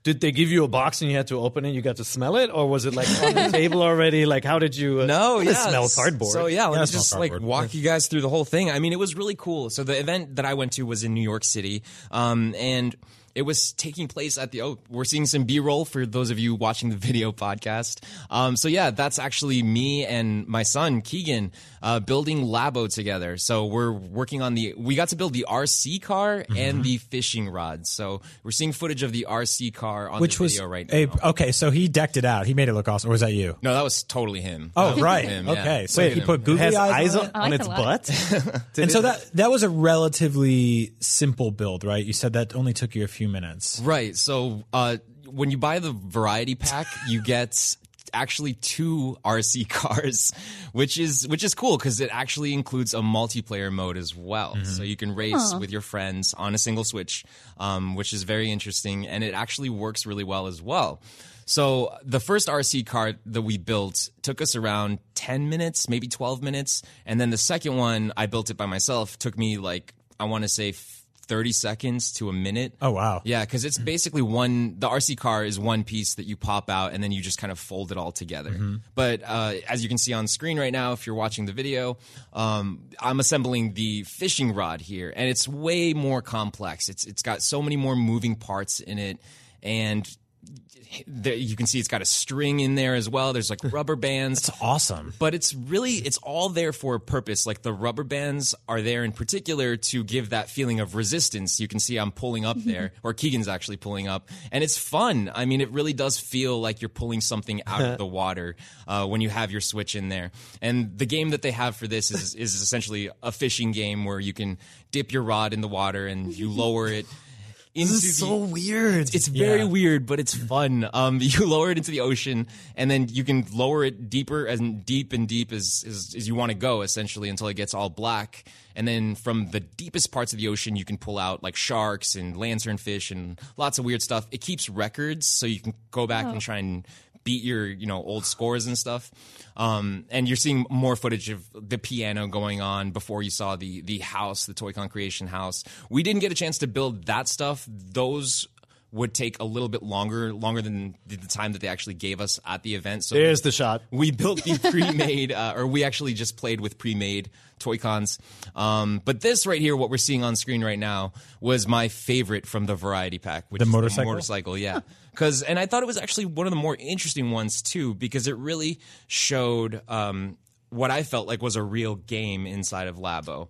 Did they give you a box and you had to open it? You got to smell it, or was it like on the table already? Like, how did you? Uh,
No, yeah.
smell cardboard.
So yeah, let
Yeah,
me just like walk you guys through the whole thing. I mean, it was really cool. So the event that I went to was in New York City, um, and it was taking place at the. Oh, we're seeing some B roll for those of you watching the video podcast. Um, so yeah, that's actually me and my son Keegan uh, building Labo together. So we're working on the. We got to build the RC car
Mm-hmm.
and the fishing rod. So we're seeing footage of the RC car on
Which
the
was
video right
a-
now.
okay. So he decked it out. He made it look awesome. Or was that you?
No, that was totally him.
Oh,
That
right.
him, yeah.
Okay. So
Wait,
he put
it
googly eyes,
eyes
on
on,
it.
On
like
its butt.
And so that that was a relatively simple build, right? You said that only took you a few minutes.
Right. So uh, when you buy the variety pack, you get actually two RC cars, which is which is cool because it actually includes a multiplayer mode as well. So you can race with your friends on a single Switch, um, which is very interesting, and it actually works really well as well. So the first RC car that we built took us around 10 minutes, maybe 12 minutes, and then the second one I built it by myself took me like I want to say 30 seconds to a minute.
Oh wow.
Yeah, because it's basically one. The RC car is one piece that you pop out, and then you just kind of fold it all together. But uh, as you can see on screen right now, if you're watching the video, um, I'm assembling the fishing rod here, and it's way more complex. It's it's got so many more moving parts in it, and there, you can see it's got a string in there as well. There's like rubber bands.
It's awesome.
but it's really it's all there for a purpose like the rubber bands are there in particular to give that feeling of resistance you can see i'm pulling up there or keegan's actually pulling up and it's fun i mean it really does feel like you're pulling something out of the water uh, when you have your switch in there and the game that they have for this is is essentially a fishing game where you can dip your rod in the water and you lower it into
This is
the-
so weird.
it's very weird, but it's fun. Um, you lower it into the ocean, and then you can lower it deeper and deep and deep as as, as you want to go, essentially, until it gets all black. And then from the deepest parts of the ocean, you can pull out like sharks and lanternfish and lots of weird stuff. It keeps records, so you can go back and try and beat your you know old scores and stuff. Um, and you're seeing more footage of the piano going on before you saw the the house, the Toy-Con creation house. We didn't get a chance to build that stuff. Those would take a little bit longer, longer than the time that they actually gave us at the event. So
There's the shot.
we built the pre-made, uh, or we actually just played with pre-made toy cons. Um, but this right here, what we're seeing on screen right now, was my favorite from the variety pack, which
The
is
motorcycle?
The motorcycle, yeah. Because, and I thought it was actually one of the more interesting ones too, because it really showed. Um, what I felt like was a real game inside of Labo,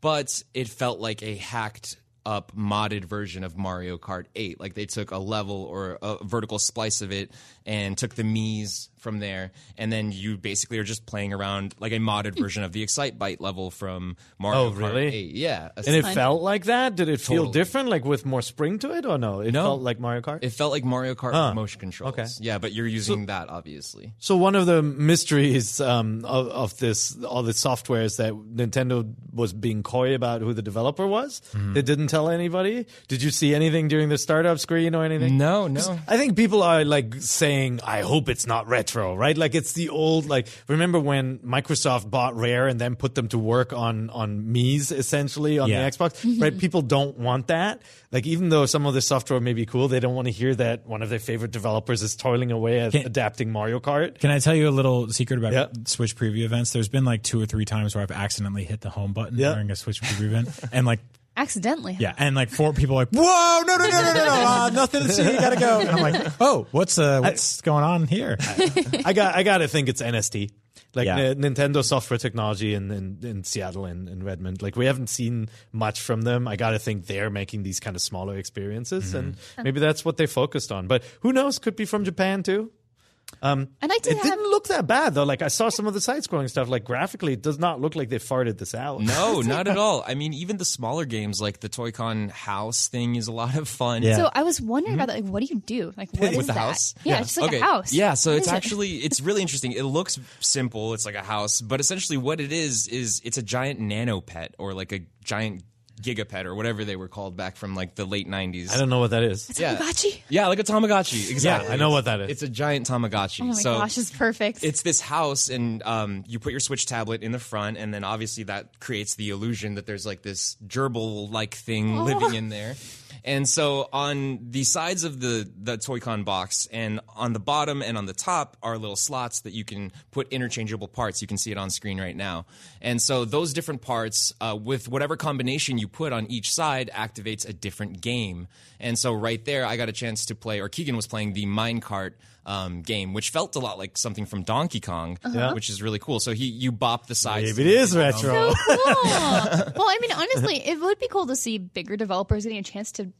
but it felt like a hacked up modded version of Mario Kart 8. Like they took a level or a vertical splice of it and took the Mii's from there, and then you basically are just playing around like a modded version of the Excitebike level from Mario
Oh,
Kart
really?
8. Yeah.
And it felt like that. Did it feel
Totally.
different, like with more spring to it, or no? It
No.
felt like Mario Kart.
It felt like Mario Kart
Huh.
with motion controls.
Okay.
Yeah, but you're using that obviously.
So one of the mysteries um, of, of this, all the software, is that Nintendo was being coy about who the developer was.
Mm-hmm.
They didn't tell anybody. Did you see anything during the startup screen or anything?
No, no.
I think people are like saying, "I hope it's not retro," right? Like it's the old like. Remember when Microsoft bought Rare and then put them to work on on Mii's essentially on
Yeah.
the Xbox, mm-hmm. right? People don't want that. Like even though some of the software may be cool, they don't want to hear that one of their favorite developers is toiling away at
Can-
adapting Mario Kart.
Can I tell you a little secret about
Yeah.
Switch preview events? There's been like two or three times where I've accidentally hit the home button
Yeah.
during a Switch preview event, and like
Accidentally.
yeah, and like four people are like, whoa, no, no, no, no, no, no, uh, nothing to see, you gotta go. And I'm like, oh, what's uh, what's going on here?
I got I gotta think it's NST. Like
Yeah.
N- Nintendo software technology in, in, in Seattle and in Redmond. Like we haven't seen much from them. I gotta think they're making these kind of smaller experiences and maybe that's what they focused on. But who knows? Could be from Japan too.
And I did
It
have
didn't look that bad though. Like I saw some of the side scrolling stuff. Like graphically, it does not look like they farted this out.
No, not at all. I mean, even the smaller games like the Toy-Con house thing is a lot of fun.
Yeah.
So I was wondering mm-hmm. about that. Like, what do you do? Like, what is
With the
that?
house?
Yeah, it's just like a house.
Yeah, so
What
it's
is it?
actually it's really interesting. It looks simple. It's like a house, but essentially what it is is it's a giant nano pet or like a giant gigapet or whatever they were called back from like the late 90s.
I don't know what that is.
yeah.
Tamagotchi?
Yeah, like a Tamagotchi. Exactly.
I know what that is.
It's a giant Tamagotchi.
Oh my
so
gosh, it's perfect.
it's this house and um, you put your switch tablet in the front and then obviously that creates the illusion that there's like this gerbil like thing
Oh.
living in there and so on the sides of the the toy-con box and on the bottom and on the top are little slots that you can put interchangeable parts. You can see it on screen right now. And so those different parts uh, with whatever combination you put on each side activates a different game. And so right there i got a chance to play or keegan was playing the minecart um, game, which felt a lot like something from Donkey Kong,
Yeah.
which is really cool. So he you bop the sides.
Maybe it is retro.
so cool. well, I mean, honestly, it would be cool to see bigger developers getting a chance to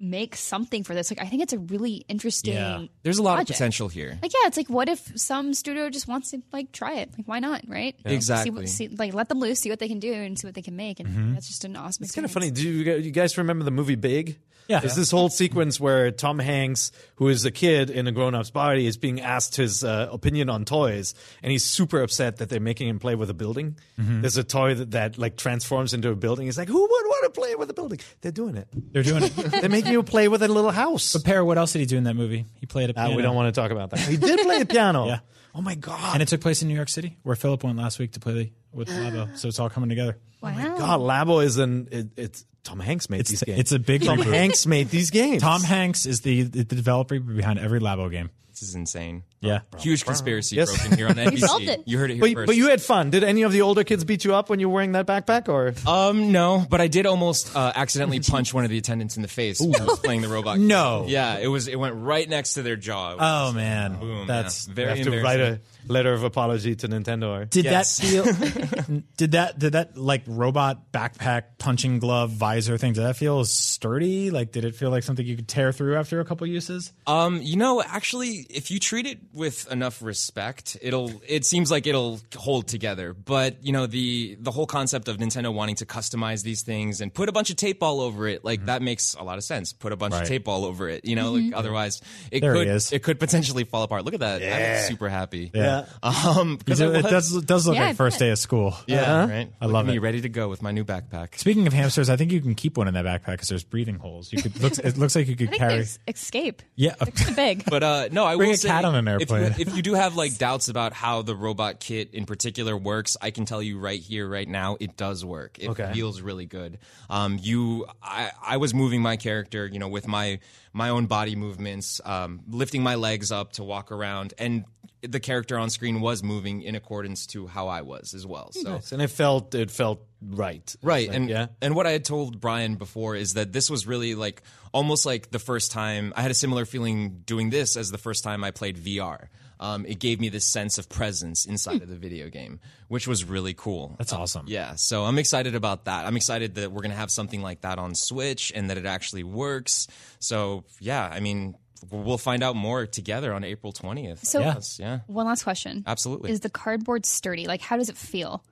make something for this. Like, I think it's a really interesting.
Yeah.
There's a lot
project.
of potential here.
Like, yeah, it's like, what if some studio just wants to like try it? Like, why not? Right?
Exactly.
See what, see, like, let them loose, see what they can do, and see what they can make, and that's just an awesome.
It's kind of funny. Do you, you guys remember the movie Big?
Yeah.
There's this whole sequence where Tom Hanks, who is a kid in a grown up's body, is being asked his uh, opinion on toys, and he's super upset that they're making him play with a building. There's a toy that, that like transforms into a building. He's like, "Who would want to play with a building?" They're doing it.
They're doing it.
They're making you play with a little house.
Peer, what else did he do in that movie? He played a
Uh,
piano.
we don't want to talk about that. He did play the piano.
Yeah.
Oh my god.
and it took place in New York City, where Filip went last week to play with Labo. So it's all coming together.
wow.
Oh god, Labo is an it, it's Tom Hanks made
It's
these games.
it's a big
Tom
reboot.
Hanks made these games.
Tom Hanks is the, the developer behind every Labo game.
This is insane.
Yeah.
Huge conspiracy
Yes.
broken here on NVC.
solved it.
You heard it here
But,
first.
but you had fun. Did any of the older kids beat you up when you were wearing that backpack, or
Um, no, but I did almost uh, accidentally punch one of the attendants in the face when I was playing the robot.
No.
Yeah, it was. It went right next to their jaw. It was,
Oh man,
boom,
that's
yeah.
you
very
have to write
embarrassing.
A letter of apology to Nintendo? Or?
Did
Yes.
that feel? did that did that like robot backpack punching glove visor thing? Did that feel sturdy? Like, did it feel like something you could tear through after a couple uses?
Um, you know, actually, if you treat it with enough respect, it'll. It seems like it'll hold together. But you know, the the whole concept of Nintendo wanting to customize these things and put a bunch of tape all over it, like that makes a lot of sense. Put a bunch
Right.
of tape all over it. You know, like otherwise it
There
could
is.
it could potentially fall apart. Look at that. I'm super happy.
Yeah.
Um, because I
it does does look
Yeah, I
like first
bet.
day of school.
Yeah, right.
I
Look
love
at me
it.
ready to go with my new backpack.
Speaking of hamsters, I think you can keep one in that backpack because there's breathing holes. You could looks it looks like you could
I think
carry.
there's escape.
Yeah.
They're kind of big.
But uh, no, I
Bring
will
a
say,
cat on an
if you-
airplane.
If you, do have like doubts about how the robot kit in particular works, I can tell you right here, right now, it does work. It
Okay.
feels really good. Um, you, I, I was moving my character, you know, with my my own body movements, um, lifting my legs up to walk around, and the character on screen was moving in accordance to how I was as well. So.
And it felt it felt right.
Right,
Like,
and
yeah.
and what I had told Brian before is that this was really like almost like the first time I had a similar feeling doing this as the first time I played VR. Um, it gave me this sense of presence inside of the video game, which was really cool.
That's awesome.
Yeah, so I'm excited about that. I'm excited that we're gonna have something like that on Switch and that it actually works. So yeah, I mean, we'll find out more together on April 20th.
So-
yeah, yeah,
One last question.
absolutely.
Is the cardboard sturdy? Like, how does it feel?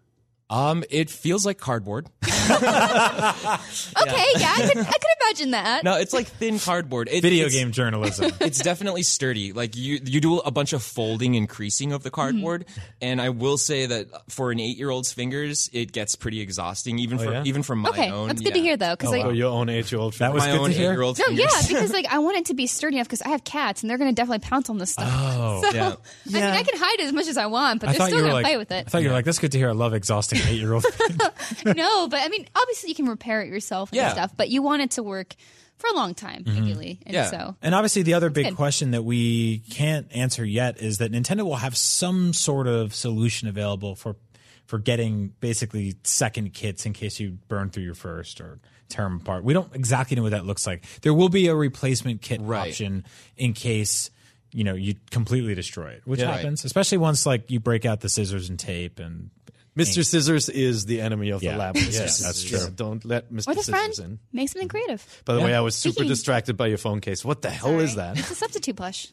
Um, it feels like cardboard.
Okay, yeah, I could, I could imagine that.
No, it's like thin cardboard. It,
Video
it's-
game journalism.
it's definitely sturdy. Like you, you do a bunch of folding and creasing of the cardboard, and I will say that for an eight-year-old's fingers, it gets pretty exhausting, even for
yeah?
even for my
Okay,
own.
that's good to hear though, because like.
Oh, your own eight-year-old.
That was
My
good
own
to hear.
eight-year-old.
No,
fingers.
yeah, because like I want it to be sturdy enough because I have cats and they're gonna definitely pounce on this stuff.
Oh.
so,
Yeah.
I mean, I can hide it as much as I want, but
I
they're still
you were
gonna
like.
play with it.
I
it.
thought you were like. That's good to hear. I love exhausting eight year old.
no, but I mean, obviously you can repair it yourself and
Yeah.
stuff, but you want it to work for a long time, mm-hmm. ideally. And
Yeah.
so
And obviously, the other big
good.
question that we can't answer yet is that Nintendo will have some sort of solution available for for getting basically second kits in case you burn through your first or tear them apart. We don't exactly know what that looks like. There will be a replacement kit
Right.
option in case you know you completely destroy it, which
Yeah.
happens, especially once like you break out the scissors and tape and.
Mr. Scissors is the enemy of
Yeah.
the lab.
Yes, that's true.
Don't let Mr.
or the friend
Scissors in.
make something creative.
By the way, I was super
Speaking-
distracted by your phone case. What the hell is
Sorry.
that?
It's a substitute plush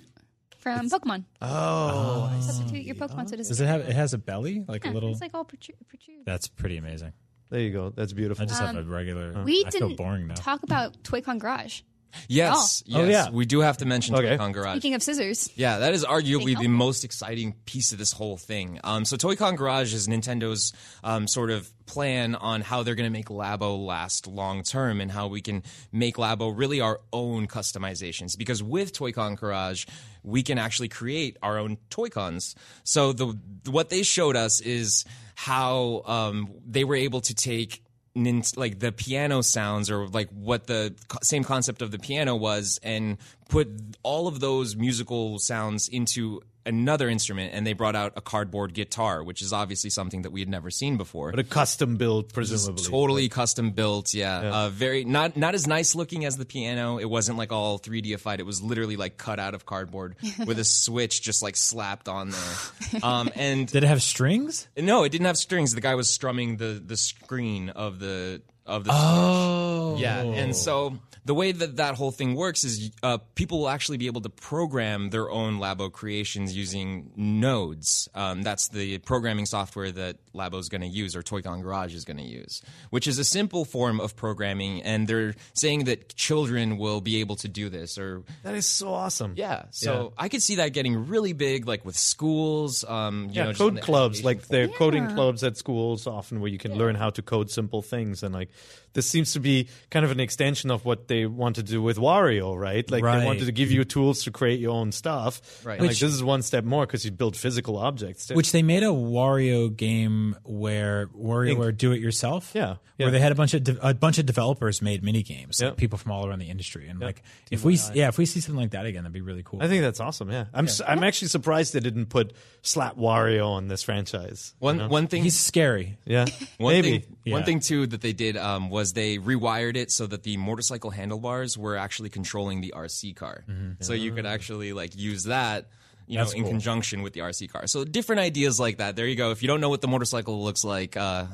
from Pokemon. Oh, substitute your Pokemon so it
Does
doesn't.
it have? It has a belly, like
Yeah,
a little.
It's like all protrude. protrude.
that's pretty amazing.
There you go. That's beautiful.
I just have a regular.
Um, We
I feel
didn't
boring now.
talk about Toy-Con Garage.
Yes,
Oh.
yes,
Oh, yeah.
we do have to mention
Okay.
Toy-Con Garage.
Speaking of scissors,
Yeah, that is arguably the most exciting piece of this whole thing. Um, so Toy-Con Garage is Nintendo's um, sort of plan on how they're going to make Labo last long term and how we can make Labo really our own customizations. Because with Toy-Con Garage, we can actually create our own Toy-Cons. So the what they showed us is how um, they were able to take nin- like the piano sounds or like what the co- same concept of the piano was and put all of those musical sounds into another instrument and they brought out a cardboard guitar which is obviously something that we had never seen before
But a custom built, presumably.
totally custom built yeah, Uh, very not not as nice looking as the piano it wasn't like all 3dified it was literally like cut out of cardboard with a switch just like slapped on there um, and
Did it have strings?
no, it didn't have strings. The guy was strumming the the screen of the of the.
Oh,
Switch. Yeah, and so the way that that whole thing works is uh, people will actually be able to program their own Labo creations using nodes. Um, that's the programming software that Labo's going to use, or Toy-Con Garage is going to use, which is a simple form of programming. And they're saying that children will be able to do this, or
That is so awesome.
yeah. So I could see that getting really big, like with schools. Um, you
Yeah,
know,
code clubs, like they're coding clubs at schools often where you can learn how to code simple things. And like this seems to be kind of an extension of what they want to do with Wario, right? Like
Right.
they wanted to give you tools to create your own stuff.
Right.
And, like this is one step more because you build physical objects. Too.
Which they made a Wario game game where WarioWare Do It Yourself.
Yeah,
where they had a bunch of de- a bunch of developers made mini games, like
Yep.
people from all around the industry, and like if we yeah if we see something like that again, that'd be really cool.
I think that's awesome. Yeah, I'm s I'm actually surprised they didn't put Slap Wario on this franchise.
One one thing
he's scary.
Yeah,
One
maybe.
thing, one thing too that they did um, was they rewired it so that the motorcycle handlebars were actually controlling the RC car, mm-hmm. so you could ah. actually like use that. You know,
That's
in
cool.
conjunction with the RC car. So different ideas like that. There you go. If you don't know what the motorcycle looks like, uh,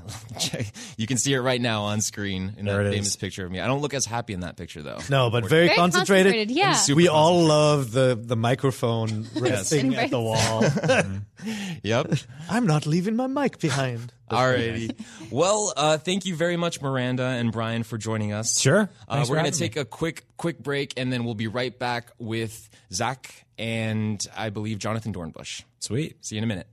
you can see it right now on screen in
There
that famous
is.
picture of me. I don't look as happy in that picture though.
No, but very,
Very
concentrated.
concentrated, yeah.
super
we all love the the microphone resting at the wall.
Yep.
I'm not leaving my mic behind.
Alrighty. Well, uh, thank you very much, Miranda and Brian, for joining us.
Sure.
Uh, we're going to take a quick, quick break, and then we'll be right back with Zach and I believe Jonathan Dornbush.
Sweet.
See you in a minute.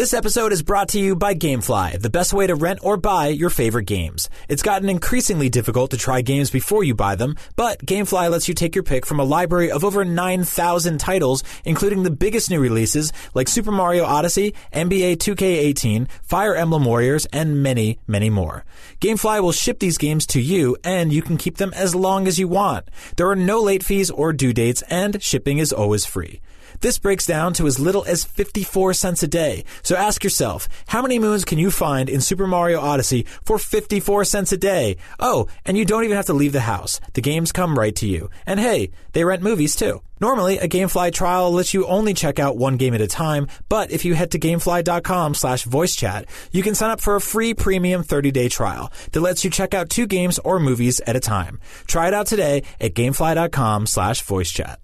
This episode is brought to you by Gamefly, the best way to rent or buy your favorite games. It's gotten increasingly difficult to try games before you buy them, but Gamefly lets you take your pick from a library of over 9,000 titles, including the biggest new releases like Super Mario Odyssey, NBA 2K18, Fire Emblem Warriors, and many, many more. Gamefly will ship these games to you, and you can keep them as long as you want. There are no late fees or due dates, and shipping is always free. This breaks down to as little as 54 cents a day. So ask yourself, how many moons can you find in Super Mario Odyssey for 54 cents a day? Oh, and you don't even have to leave the house. The games come right to you. And hey, they rent movies too. Normally, a GameFly trial lets you only check out one game at a time, but if you head to gamefly.com slash voice chat, you can sign up for a free premium 30-day trial that lets you check out two games or movies at a time. Try it out today at gamefly.com slash voice chat.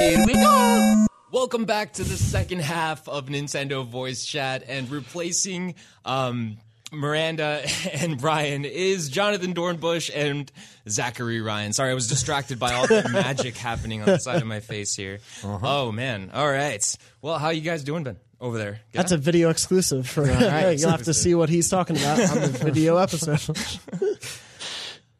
Here we go. Welcome back to the second half of Nintendo Voice Chat, and replacing um, Miranda and Brian is Jonathan Dornbush and Zachary Ryan. Sorry, I was distracted by all the magic happening on the side of my face here. Oh man! All right. Well, how you guys doing, Ben? Over there. Good?
That's a video exclusive for. You'll have to see what he's talking about on the video episode.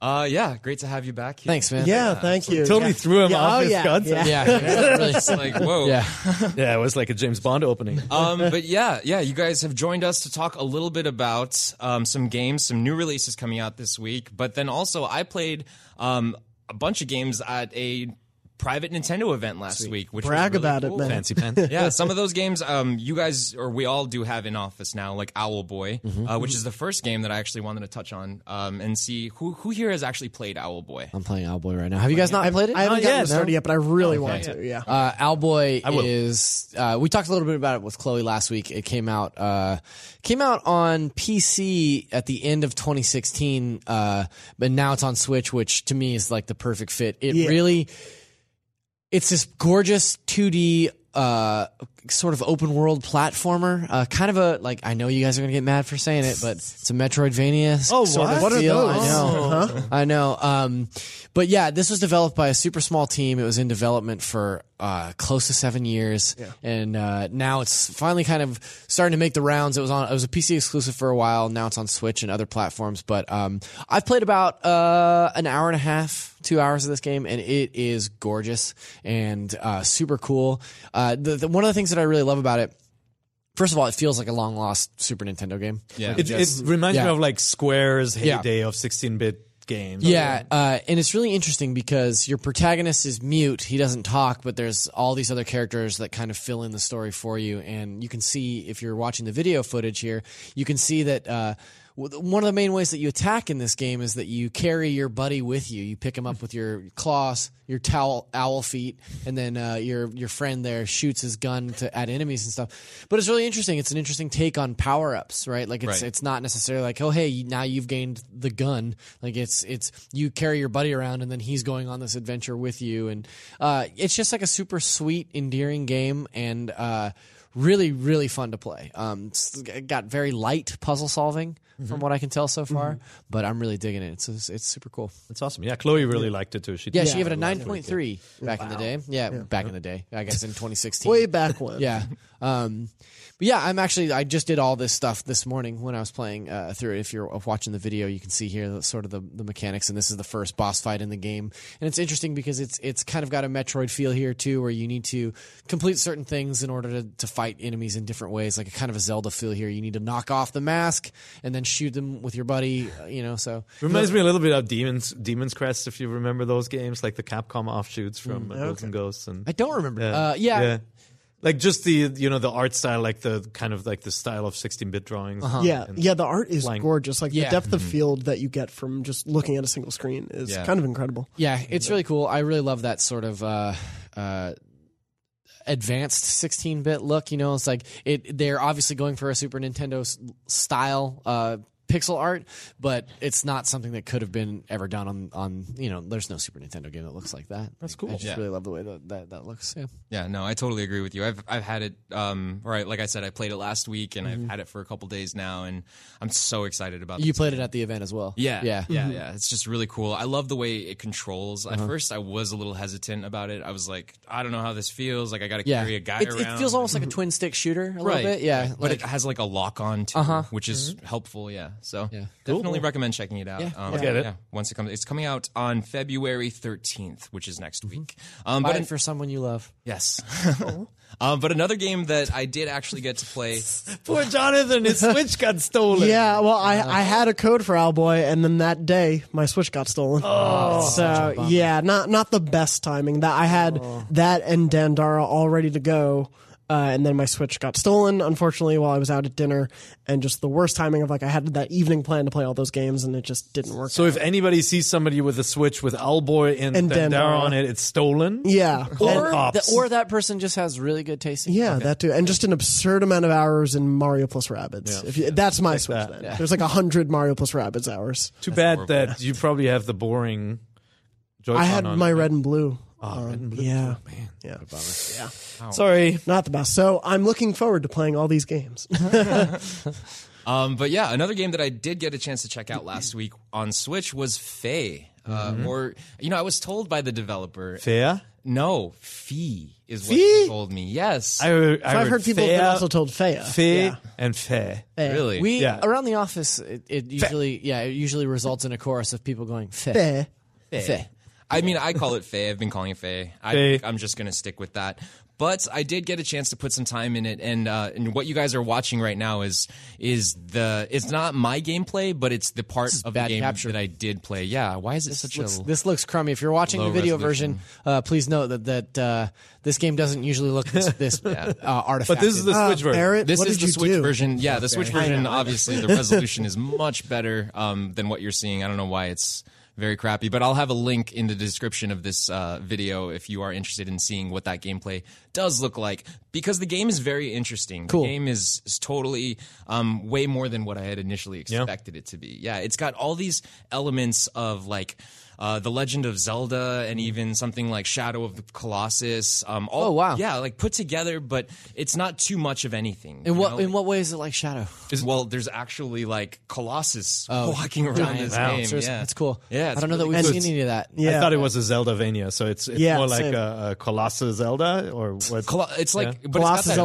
Uh, yeah, great to have you back. Here.
Thanks, man.
Yeah, thank you.
Totally
Yeah.
threw him
Yeah,
off
oh,
his
yeah,
concept.
yeah.
Yeah, really.
It's like whoa.
Yeah.
Yeah, it was like a James Bond opening.
um, but yeah, yeah, you guys have joined us to talk a little bit about um, some games, some new releases coming out this week. But then also, I played um, a bunch of games at a private Nintendo event last week, which
Brag
was really
about it, man.
Fancy pants.
yeah, some of those games, um, you guys or we all do have in office now, like Owlboy,
Mm-hmm.
uh, which is the first game that I actually wanted to touch on um, and see who who here has actually played Owlboy.
I'm playing Owlboy right now. Have you guys not played it?
I haven't
Not
gotten
yet,
to
no.
yet, but I really want to. Yeah.
Uh, Owlboy
will.
is. Uh, we talked a little bit about it with Chloe last week. It came out. Uh, came out on PC at the end of 2016, uh, but now it's on Switch, which to me is like the perfect fit. It
Yeah.
really. It's this gorgeous 2D. Uh, sort of open world platformer, uh, kind of a like. I know you guys are gonna get mad for saying it, but it's a Metroidvania.
Oh,
sort
what?
Of
What are
feel.
those?
I know.
Huh?
I know. Um, but yeah, this was developed by a super small team. It was in development for uh, close to seven years, and uh, now it's finally kind of starting to make the rounds. It was on. It was a PC exclusive for a while. Now it's on Switch and other platforms. But um, I've played about uh, an hour and a half, two hours of this game, and it is gorgeous and uh, super cool. Uh, the, the, one of the things that I really love about it. First of all, it feels like a long lost Super Nintendo game.
Yeah,
It, it reminds me of like Square's
Yeah.
heyday of 16-bit games.
Yeah, uh, and it's really interesting because your protagonist is mute; he doesn't talk, but there's all these other characters that kind of fill in the story for you, and you can see if you're watching the video footage here, you can see that. Uh, w- one of the main ways that you attack in this game is that you carry your buddy with you. You pick him up with your claws, your towel, owl feet, and then uh, your your friend there shoots his gun to at enemies and stuff. But it's really interesting. It's an interesting take on power ups, right? Like it's
Right.
it's not necessarily like oh hey now you've gained the gun. Like it's it's you carry your buddy around and then he's going on this adventure with you, and uh, it's just like a super sweet, endearing game and. Uh, Really, really fun to play. Um, it's got very light puzzle solving from what I can tell so far, but I'm really digging it. It's it's super cool.
It's awesome. Yeah, Chloe really liked it too. She
Yeah,
did.
she gave it a 9.3 back in the day. Yeah, back in the day. I guess in 2016.
Way back when.
Yeah. Um, but yeah, I'm actually I just did all this stuff this morning when I was playing uh, through it. If you're watching the video, you can see here the, sort of the, the mechanics, and this is the first boss fight in the game. And it's interesting because it's it's kind of got a Metroid feel here too, where you need to complete certain things in order to, to fight enemies in different ways, like a kind of a Zelda feel here. You need to knock off the mask and then shoot them with your buddy, uh, you know. So
Reminds me a little bit of Demons Demons Crest, if you remember those games, like the Capcom offshoots from uh, Ghouls and Ghosts. And
I don't remember.
yeah,
Uh, yeah.
like just the you know the art style, like the kind of like the style of 16-bit drawings.
Yeah,
And-
yeah. The art is
Flying.
gorgeous. Like
Yeah.
the depth of field that you get from just looking at a single screen is
Yeah.
kind of incredible.
Yeah, it's really cool. I really love that sort of uh, uh, advanced 16-bit look. You know, it's like it. They're obviously going for a Super Nintendo style uh, pixel art, but it's not something that could have been ever done on on. You know, there's no Super Nintendo game that looks like that. That's
cool.
I just
Yeah.
really love the way that that, that looks. Yeah.
Yeah, no, I totally agree with you. I've I've had it um right, like I said, I played it last week and I've had it for a couple days now and I'm so excited about
You played
game.
it at the event as well.
Yeah,
Yeah.
yeah, yeah. It's just really cool. I love the way it controls. At first, I was a little hesitant about it. I was like, I don't know how this feels. Like, I got to
Yeah.
carry a guy
it,
around.
it feels almost like a twin stick shooter a little bit. Yeah.
but
like-
it has like a lock on too,
Uh-huh.
which is helpful. Yeah, so
Yeah.
definitely recommend checking it out.
Yeah.
Um,
I'll get it.
Yeah, once it comes, it's coming out on February thirteenth, which is next week. Um,
buy
but
it for someone you love.
yes, um, but another game that I did actually get to play.
Poor Jonathan, his Switch got stolen.
Yeah, well, I, I had a code for Owlboy, and then that day my Switch got stolen. Oh, so yeah, not not the best timing. That I had that and Dandara all ready to go, uh, and then my Switch got stolen. Unfortunately, while I was out at dinner, and just the worst timing of like I had that evening plan to play all those games, and it just didn't work.
So if anybody sees somebody with a Switch with Owlboy and,
And
Dandara
Dandara.
on it, it's stolen.
yeah,
Or
Or, the, or that person just has really good taste. in
yeah, that too, and just an absurd amount of hours in Mario plus Rabbids.
Yeah.
If you, that's my Switch,
that.
then there's like a hundred Mario plus Rabbids hours.
Too bad that you probably have the boring. Joy-Con
I had
on
my
it.
red and blue.
Oh,
on.
red and blue.
Yeah,
Man,
yeah, yeah.
sorry.
Not the best. So I'm looking forward to playing all these games.
Um, but yeah, another game that I did get a chance to check out last week on Switch was Faye. Uh, Or you know, I was told by the developer.
Fair.
No, Fee is what
Fee?
he told me. Yes,
I heard, I
So I've heard people have been also told Fea.
Fair
Yeah.
and fair.
Fea.
really.
We
Yeah.
around the office, it, it usually yeah, it usually results in a chorus of people going "feh,
Fea.
feh."
I mean, I call it Faye. I've been calling it Faye. I,
Faye.
I'm just going to stick with that. But I did get a chance to put some time in it, and uh, and what you guys are watching right now is is the it's not my gameplay, but it's the part of the game
capture.
that I did play. Yeah, why is it such
Looks,
a
this looks crummy. If you're watching the video
resolution.
version, uh, please note that that uh, this game doesn't usually look this, this uh, artifact.
But this is the
Uh,
Switch version.
Barrett,
This is the Switch
do?
version. Yeah, the Switch version. Obviously, the resolution is much better um, than what you're seeing. I don't know why it's very crappy, but I'll have a link in the description of this uh, video if you are interested in seeing what that gameplay does look like. Because the game is very interesting.
Cool.
The game is, is totally um, way more than what I had initially expected it to be. Yeah, it's got all these elements of like. Uh, the Legend of Zelda and even something like Shadow of the Colossus. Um, all,
Oh, wow.
Yeah, like put together, but it's not too much of anything.
in what
know?
in what way is it like Shadow?
well, there's actually like Colossus walking around
Giant
this
Wow.
game.
monsters.
Yeah,
That's cool.
Yeah,
I don't know that we've
cool.
seen any of that.
Yeah.
I thought it was a Zeldavania, so it's it's
Yeah,
more like
same.
a, a Colossus Zelda or what?
Colo- it's like, but
Colossus
it's got.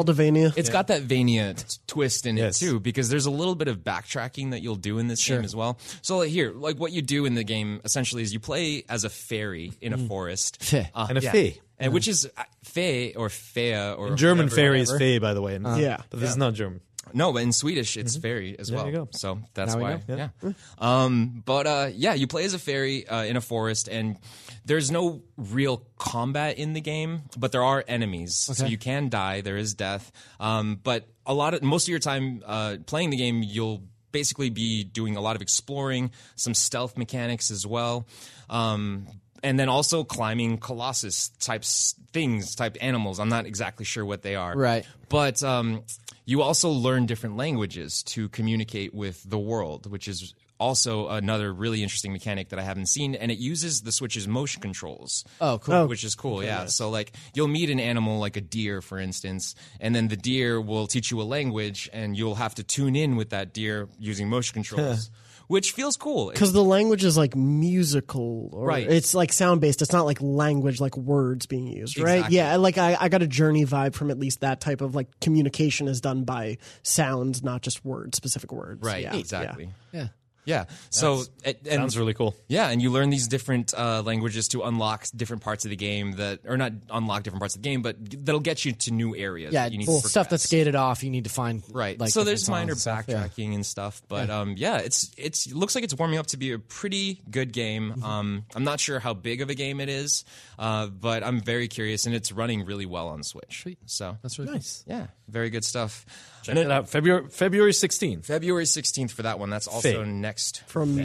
It's got that Vania t- twist in
Yes.
it too, because there's a little bit of backtracking that you'll do in this game as well. So like, here, like what you do in the game essentially is you play as a fairy in a forest, Uh,
And a
yeah.
fee.
and which is uh, fey or fea or
German
whatever.
fairy is fey, by the way.
Yeah.
but this is not German.
No, but in Swedish it's fairy as well.
you go.
So that's
Now we
why.
know.
Yeah. Um, but uh, yeah, you play as a fairy uh, in a forest, and there's no real combat in the game, but there are enemies, so you can die. There is death. Um, but a lot of most of your time uh, playing the game, you'll basically be doing a lot of exploring, some stealth mechanics as well. Um, and then also climbing colossus types things type animals i'm not exactly sure what they are
Right.
but um, you also learn different languages to communicate with the world, which is also another really interesting mechanic that I haven't seen. And it uses the Switch's motion controls.
Oh, cool. Oh.
Which is cool, yeah. So, like, you'll meet an animal like a deer, for instance, and then the deer will teach you a language, and you'll have to tune in with that deer using motion controls. which feels cool.
Because the language is like musical, or
Right.
It's like sound based. It's not like language, like words being used, right? Yeah, like I, I got a journey vibe from at least that type of like communication is done by sounds, not just words, specific words.
right,
Yeah,
exactly.
Yeah.
Yeah. So and, and
Sounds really cool.
Yeah, and you learn these different uh, languages to unlock different parts of the game that, or not unlock different parts of the game, but that'll get you to new areas.
Yeah,
that you need to
stuff that's
progress.
gated off. You need to find
Right.
Like
so there's minor
and stuff. Yeah.
backtracking and stuff, but um, yeah, it's it's it looks like it's warming up to be a pretty good game.
Mm-hmm.
Um, I'm not sure how big of a game it is, uh, but I'm very curious, and it's running really well on Switch. So
That's really
Nice.
yeah, very good stuff.
Check it out. February February 16th.
February 16th for that one. That's also
Fate.
next
From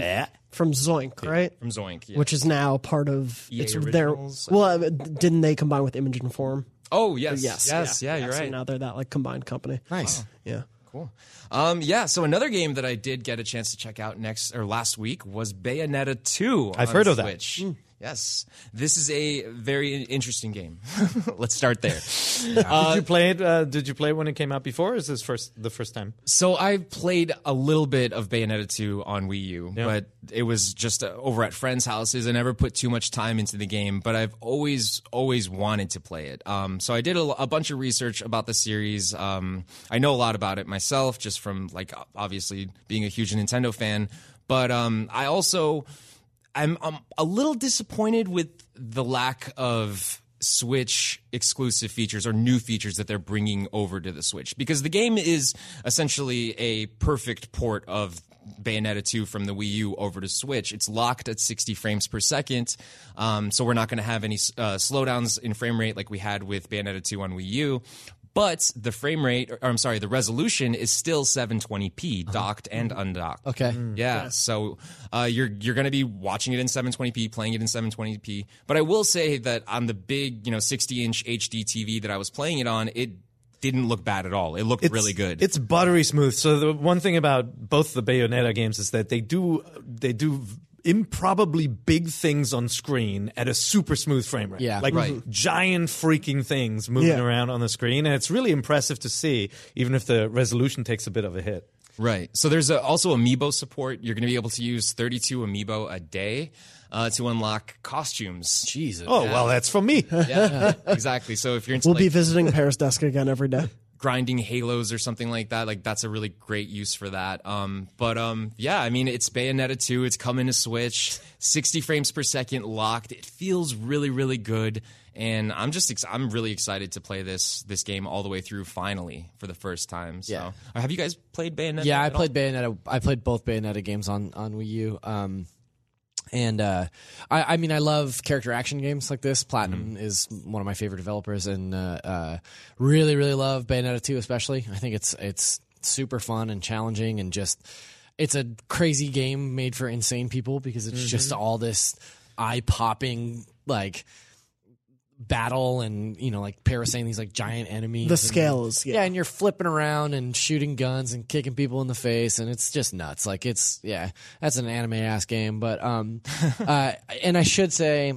from Zoink, right?
from Zoink. Yeah.
Which is now part of
EA
it's their.
Originals?
Well, uh, didn't they combine with Image and Form?
oh yes,
Yes,
yes, yeah, you're
So
right.
now they're that like combined company.
Nice.
Yeah.
Cool. Um, yeah. So another game that I did get a chance to check out next or last week was Bayonetta 2.
I've
on
heard of that.
Switch. Yes, this is a very interesting game. Let's start there.
did you play it? Uh, did you play it when it came out before? Or is this first the first time?
So I played a little bit of Bayonetta 2 on Wii U, but it was just uh, over at friends' houses. I never put too much time into the game, but I've always, always wanted to play it. Um, so I did a, a bunch of research about the series. Um, I know a lot about it myself, just from like obviously being a huge Nintendo fan. But um, I also, I'm, I'm a little disappointed with the lack of Switch exclusive features or new features that they're bringing over to the Switch because the game is essentially a perfect port of Bayonetta 2 from the Wii U over to Switch. It's locked at 60 frames per second, um, so we're not going to have any uh, slowdowns in frame rate like we had with Bayonetta 2 on Wii U. But the frame rate, or I'm sorry, the resolution is still 720p, uh-huh. docked and mm-hmm. undocked.
Okay. Mm.
Yeah, so uh, you're you're going to be watching it in 720p, playing it in 720p. But I will say that on the big, you know, 60 inch HD TV that I was playing it on, it didn't look bad at all. It looked
It's-
really good.
It's buttery smooth. So the one thing about both the Bayonetta games is that they do they do improbably big things on screen at a super smooth frame rate.
Yeah.
like
Right.
giant freaking things moving
Yeah.
around on the screen, and it's really impressive to see, even if the resolution takes a bit of a hit.
Right. So there's a, also amiibo support. You're going to be able to use 32 amiibo a day uh, to unlock costumes.
Jesus.
Oh well, that's for me.
Yeah, exactly. So if you're into
We'll
like,
be visiting Paris Desk again every day.
Grinding halos or something like that like that's a really great use for that um but um yeah i mean it's bayonetta 2 it's coming to switch 60 frames per second locked it feels really really good and i'm just ex- i'm really excited to play this this game all the way through finally for the first time so
Yeah.
Have you guys played bayonetta
Yeah, I
at all?
played Bayonetta. I played both Bayonetta games on on Wii U. Um, and uh, I, I mean, I love character action games like this. Platinum is one of my favorite developers, and uh, uh, really, really love Bayonetta 2 especially. I think it's it's super fun and challenging, and just it's a crazy game made for insane people because it's just all this eye popping like battle and you know like parasailing these like giant enemies.
The
and-
yeah.
yeah, and you're flipping around and shooting guns and kicking people in the face, and it's just nuts. Like it's yeah, that's an anime ass game. But um, uh, and I should say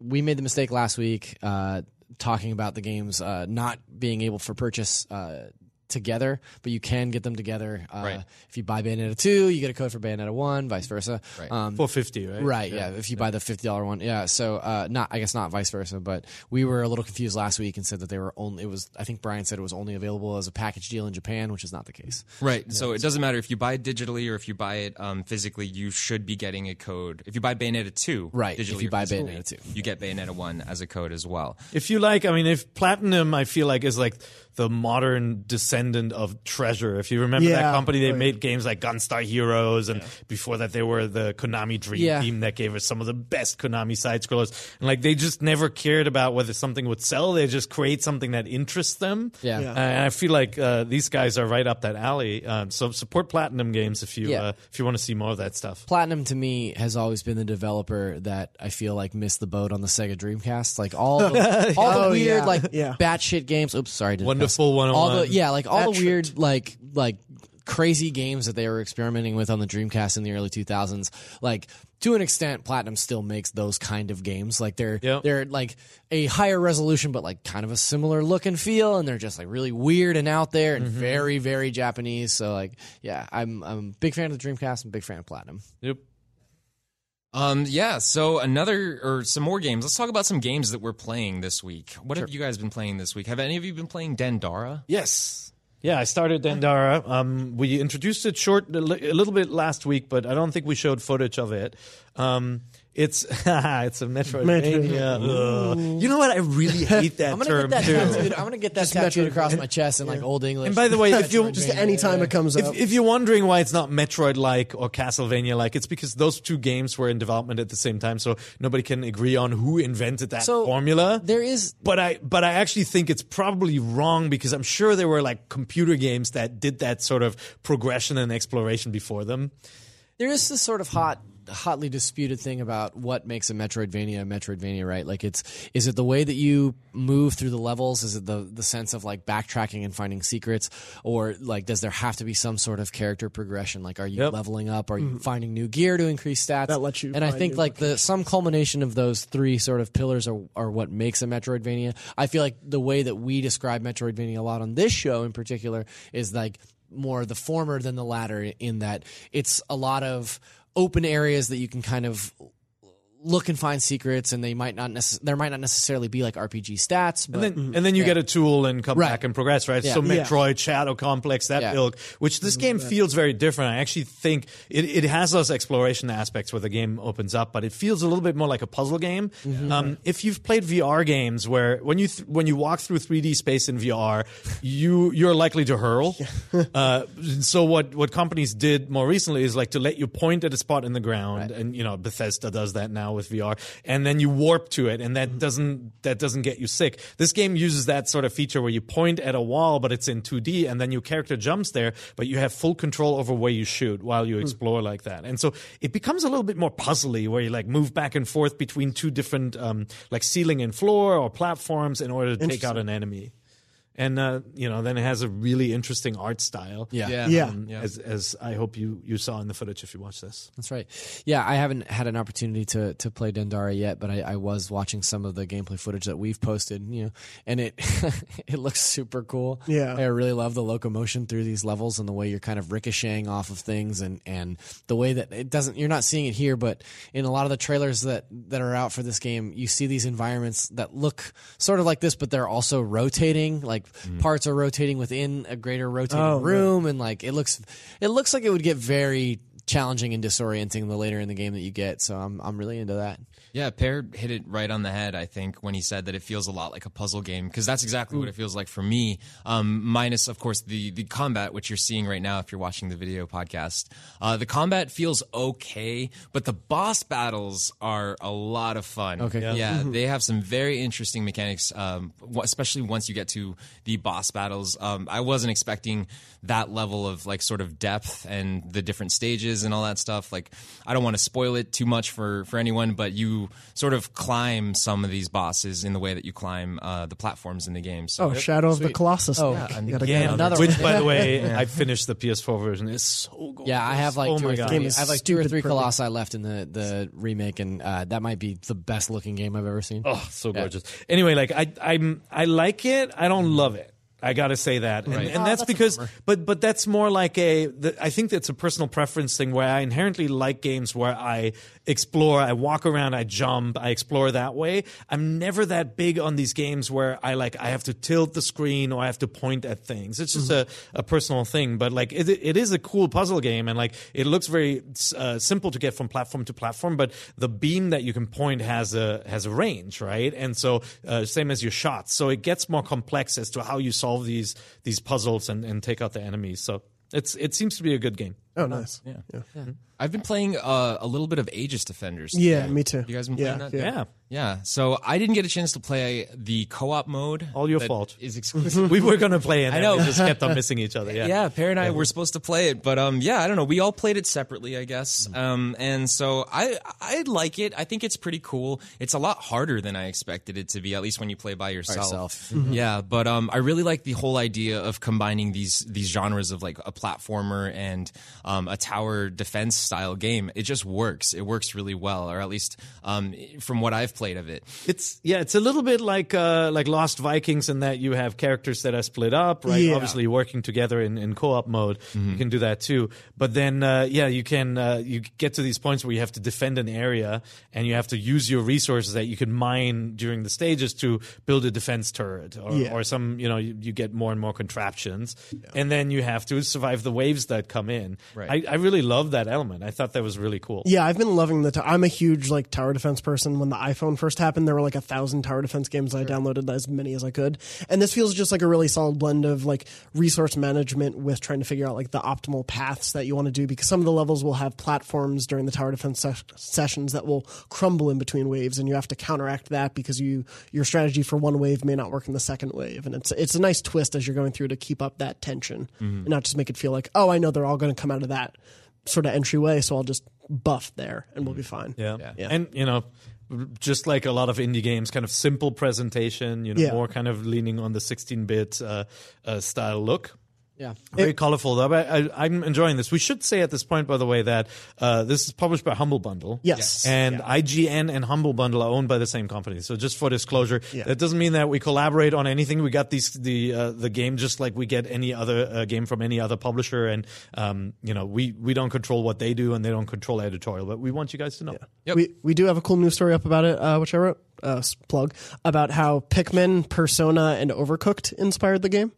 we made the mistake last week uh, talking about the games uh, not being able for purchase. Uh, Together, but you can get them together. Uh,
Right.
If you buy Bayonetta two, you get a code for Bayonetta one, vice versa.
Right.
Um,
Four fifty, right?
Right, yeah. If you buy the fifty dollar one, yeah. So, uh, not I guess not vice versa, but we were a little confused last week and said that they were only. It was I think Brian said it was only available as a package deal in Japan, which is not the case.
Right. So it doesn't matter if you buy it digitally or if you buy it um, physically. You should be getting a code. If you buy Bayonetta two,
Right, if you buy Bayonetta 2.
you get Bayonetta one as a code as well.
If you like, I mean, if Platinum, I feel like is like the modern descendant of Treasure. If you remember that company, they
right.
made games like Gunstar Heroes, and before that, they were the Konami Dream
Yeah.
Team that gave us some of the best Konami side scrollers. And like, they just never cared about whether something would sell. They just create something that interests them.
Yeah.
Yeah.
Uh, and I feel like uh, these guys are right up that alley. Um, so support Platinum games if you
Yeah.
uh, if you want to see more of that stuff.
Platinum to me has always been the developer that I feel like missed the boat on the Sega Dreamcast. Like all the, all the
Oh,
weird
yeah.
like
Yeah.
batshit games. Oops, sorry. I didn't
Wonderful
cuss. All the yeah, like all the
That
weird like like crazy games that they were experimenting with on the Dreamcast in the early 2000s. Like to an extent, Platinum still makes those kind of games. Like they're
Yep.
they're like a higher resolution, but like kind of a similar look and feel, and they're just like really weird and out there and mm-hmm. very very Japanese. So like yeah, I'm I'm a big fan of the Dreamcast. I'm a big fan of Platinum.
Yep.
Um, yeah. So another or some more games. Let's talk about some games that we're playing this week. What have you guys been playing this week? Have any of you been playing Dandara?
Yes. Yeah, I started Dandara. Um, we introduced it short a a little bit last week, but I don't think we showed footage of it. Um, it's it's a Metroidvania. Ugh. You know what? I really hate that
I'm gonna
term
get that
too.
tattooed. I'm gonna get that tattooed across my chest in like old English.
And by the way, if you
Just anytime it comes up.
if, if you're wondering why it's not Metroid like or Castlevania like, it's because those two games were in development at the same time, so nobody can agree on who invented that
So,
formula.
there is
but I but I actually think it's probably wrong because I'm sure there were like computer games that did that sort of progression and exploration before them.
there is this sort of hot hotly disputed thing about what makes a metroidvania a metroidvania right? Like it's is it the way that you move through the levels? Is it the the sense of like backtracking and finding secrets? Or like does there have to be some sort of character progression? Like are you
Yep.
leveling up? Are you mm-hmm. finding new gear to increase stats?
That lets you
and i think like the some culmination of those three sort of pillars are, are what makes a metroidvania. I feel like the way that we describe metroidvania a lot on this show in particular is like more the former than the latter in that it's a lot of open areas that you can kind of look and find secrets and they might not necess- there might not necessarily be like RPG stats but
And then, and then you get a tool and come
Right.
back and progress, right?
Yeah.
So
Yeah.
Metroid, Shadow Complex, that
Yeah.
ilk, which this game feels very different. I actually think it, it has those exploration aspects where the game opens up, but it feels a little bit more like a puzzle game. Um, if you've played VR games where when you th- when you walk through 3D space in VR, you you're likely to hurl. uh, so what what companies did more recently is like to let you point at a spot in the ground, and you know Bethesda does that now with VR, and then you warp to it, and that doesn't that doesn't get you sick. This game uses that sort of feature where you point at a wall, but it's in 2D, and then your character jumps there, but you have full control over where you shoot while you explore like that, and so it becomes a little bit more puzzly where you like move back and forth between two different um, like ceiling and floor or platforms in order to take out an enemy. And uh, you know, then it has a really interesting art style.
yeah
Yeah.
Um, As as I hope you you saw in the footage if you watch this.
That's right. Yeah, I haven't had an opportunity to to play Dandara yet, but I, I was watching some of the gameplay footage that we've posted, you know, and it it looks super cool.
Yeah.
I really love the locomotion through these levels and the way you're kind of ricocheting off of things and and the way that it doesn't you're not seeing it here, but in a lot of the trailers that that are out for this game, you see these environments that look sort of like this, but they're also rotating, like Mm. parts are rotating within a greater rotating
Oh,
room and like it looks it looks like it would get very challenging and disorienting the later in the game that you get. So I'm I'm really into that.
Yeah, Peer hit it right on the head, I think, when he said that it feels a lot like a puzzle game, because that's exactly what it feels like for me. Um, minus, of course, the, the combat, which you're seeing right now if you're watching the video podcast. Uh, the combat feels okay, but the boss battles are a lot of fun.
Okay. Yeah.
Yeah, they have some very interesting mechanics, um, especially once you get to the boss battles. Um, I wasn't expecting that level of like sort of depth and the different stages and all that stuff. Like, I don't want to spoil it too much for for anyone, but you sort of climb some of these bosses in the way that you climb uh, the platforms in the game. So
Oh, Shadow of the Colossus.
Oh,
Nick.
yeah,
You gotta
Yeah,
get
another
which
one.
by the way, I finished the PS4 version. It's so good.
Yeah, I have like
oh
two or three. I have like two or three
perfect.
Colossi left in the the remake, and uh, that might be the best looking game I've ever seen.
Oh, so gorgeous. Anyway, like I, I'm, I like it. I don't love it. I gotta say that, and, and
Oh,
that's,
that's
because, but but that's more like a. The, I think that's a personal preference thing where I inherently like games where I explore, I walk around, I jump, I explore that way. I'm never that big on these games where I like I have to tilt the screen or I have to point at things. It's just a, a personal thing, but like it, it is a cool puzzle game, and like it looks very uh, simple to get from platform to platform. But the beam that you can point has a has a range, right? And so uh, same as your shots, so it gets more complex as to how you solve these these puzzles and, and take out the enemies. So it's it seems to be a good game.
Oh, nice.
Yeah.
I've been playing uh, a little bit of Aegis Defenders.
Yeah, me too.
You guys been
Yeah,
playing that?
yeah.
Yeah.
Yeah. So I didn't get a chance to play the co-op mode.
All your fault.
Is exclusive.
we were gonna play it.
I know.
We just kept on missing each other. Yeah.
yeah, Peer and I were supposed to play it, but um, yeah, I don't know. We all played it separately, I guess.
Mm.
Um, and so I I like it. I think it's pretty cool. It's a lot harder than I expected it to be, at least when you play by yourself.
yourself.
Yeah, but um, I really like the whole idea of combining these these genres of like a platformer and um, a tower defense style game. It just works. It works really well, or at least um, from what I've played of it.
It's yeah, it's a little bit like uh, like Lost Vikings in that you have characters that are split up, right?
Yeah.
Obviously, working together in, in co-op mode, you can do that too. But then, uh, yeah, you can uh, you get to these points where you have to defend an area and you have to use your resources that you can mine during the stages to build a defense turret or,
Yeah.
or some you know you, you get more and more contraptions, and then you have to survive the waves that come in.
Right.
I, I really love that element. I thought that was really cool.
Yeah, I've been loving the. i I'm a huge like tower defense person. When the iPhone first happened, there were like a thousand tower defense games. I downloaded as many as I could, and this feels just like a really solid blend of like resource management with trying to figure out like the optimal paths that you want to do. Because some of the levels will have platforms during the tower defense ses- sessions that will crumble in between waves, and you have to counteract that because you your strategy for one wave may not work in the second wave, and it's it's a nice twist as you're going through to keep up that tension mm-hmm. and not just make it feel like oh I know they're all going to come out of that sort of entryway, so I'll just buff there and we'll be fine.
Yeah.
Yeah.
And, you know, just like a lot of indie games, kind of simple presentation, you know,
Yeah.
more kind of leaning on the 16 bit uh, uh, style look.
Yeah.
Very colorful, though. But I, I'm enjoying this. We should say at this point, by the way, that uh, this is published by Humble Bundle.
Yes.
And IGN and Humble Bundle are owned by the same company. So just for disclosure,
Yeah.
that doesn't mean that we collaborate on anything. We got these the uh, the game just like we get any other uh, game from any other publisher, and um, you know we we don't control what they do, and they don't control editorial. But we want you guys to know.
Yep.
We we do have a cool news story up about it, uh, which I wrote. Uh, plug about how Pikmin, Persona, and Overcooked inspired the game.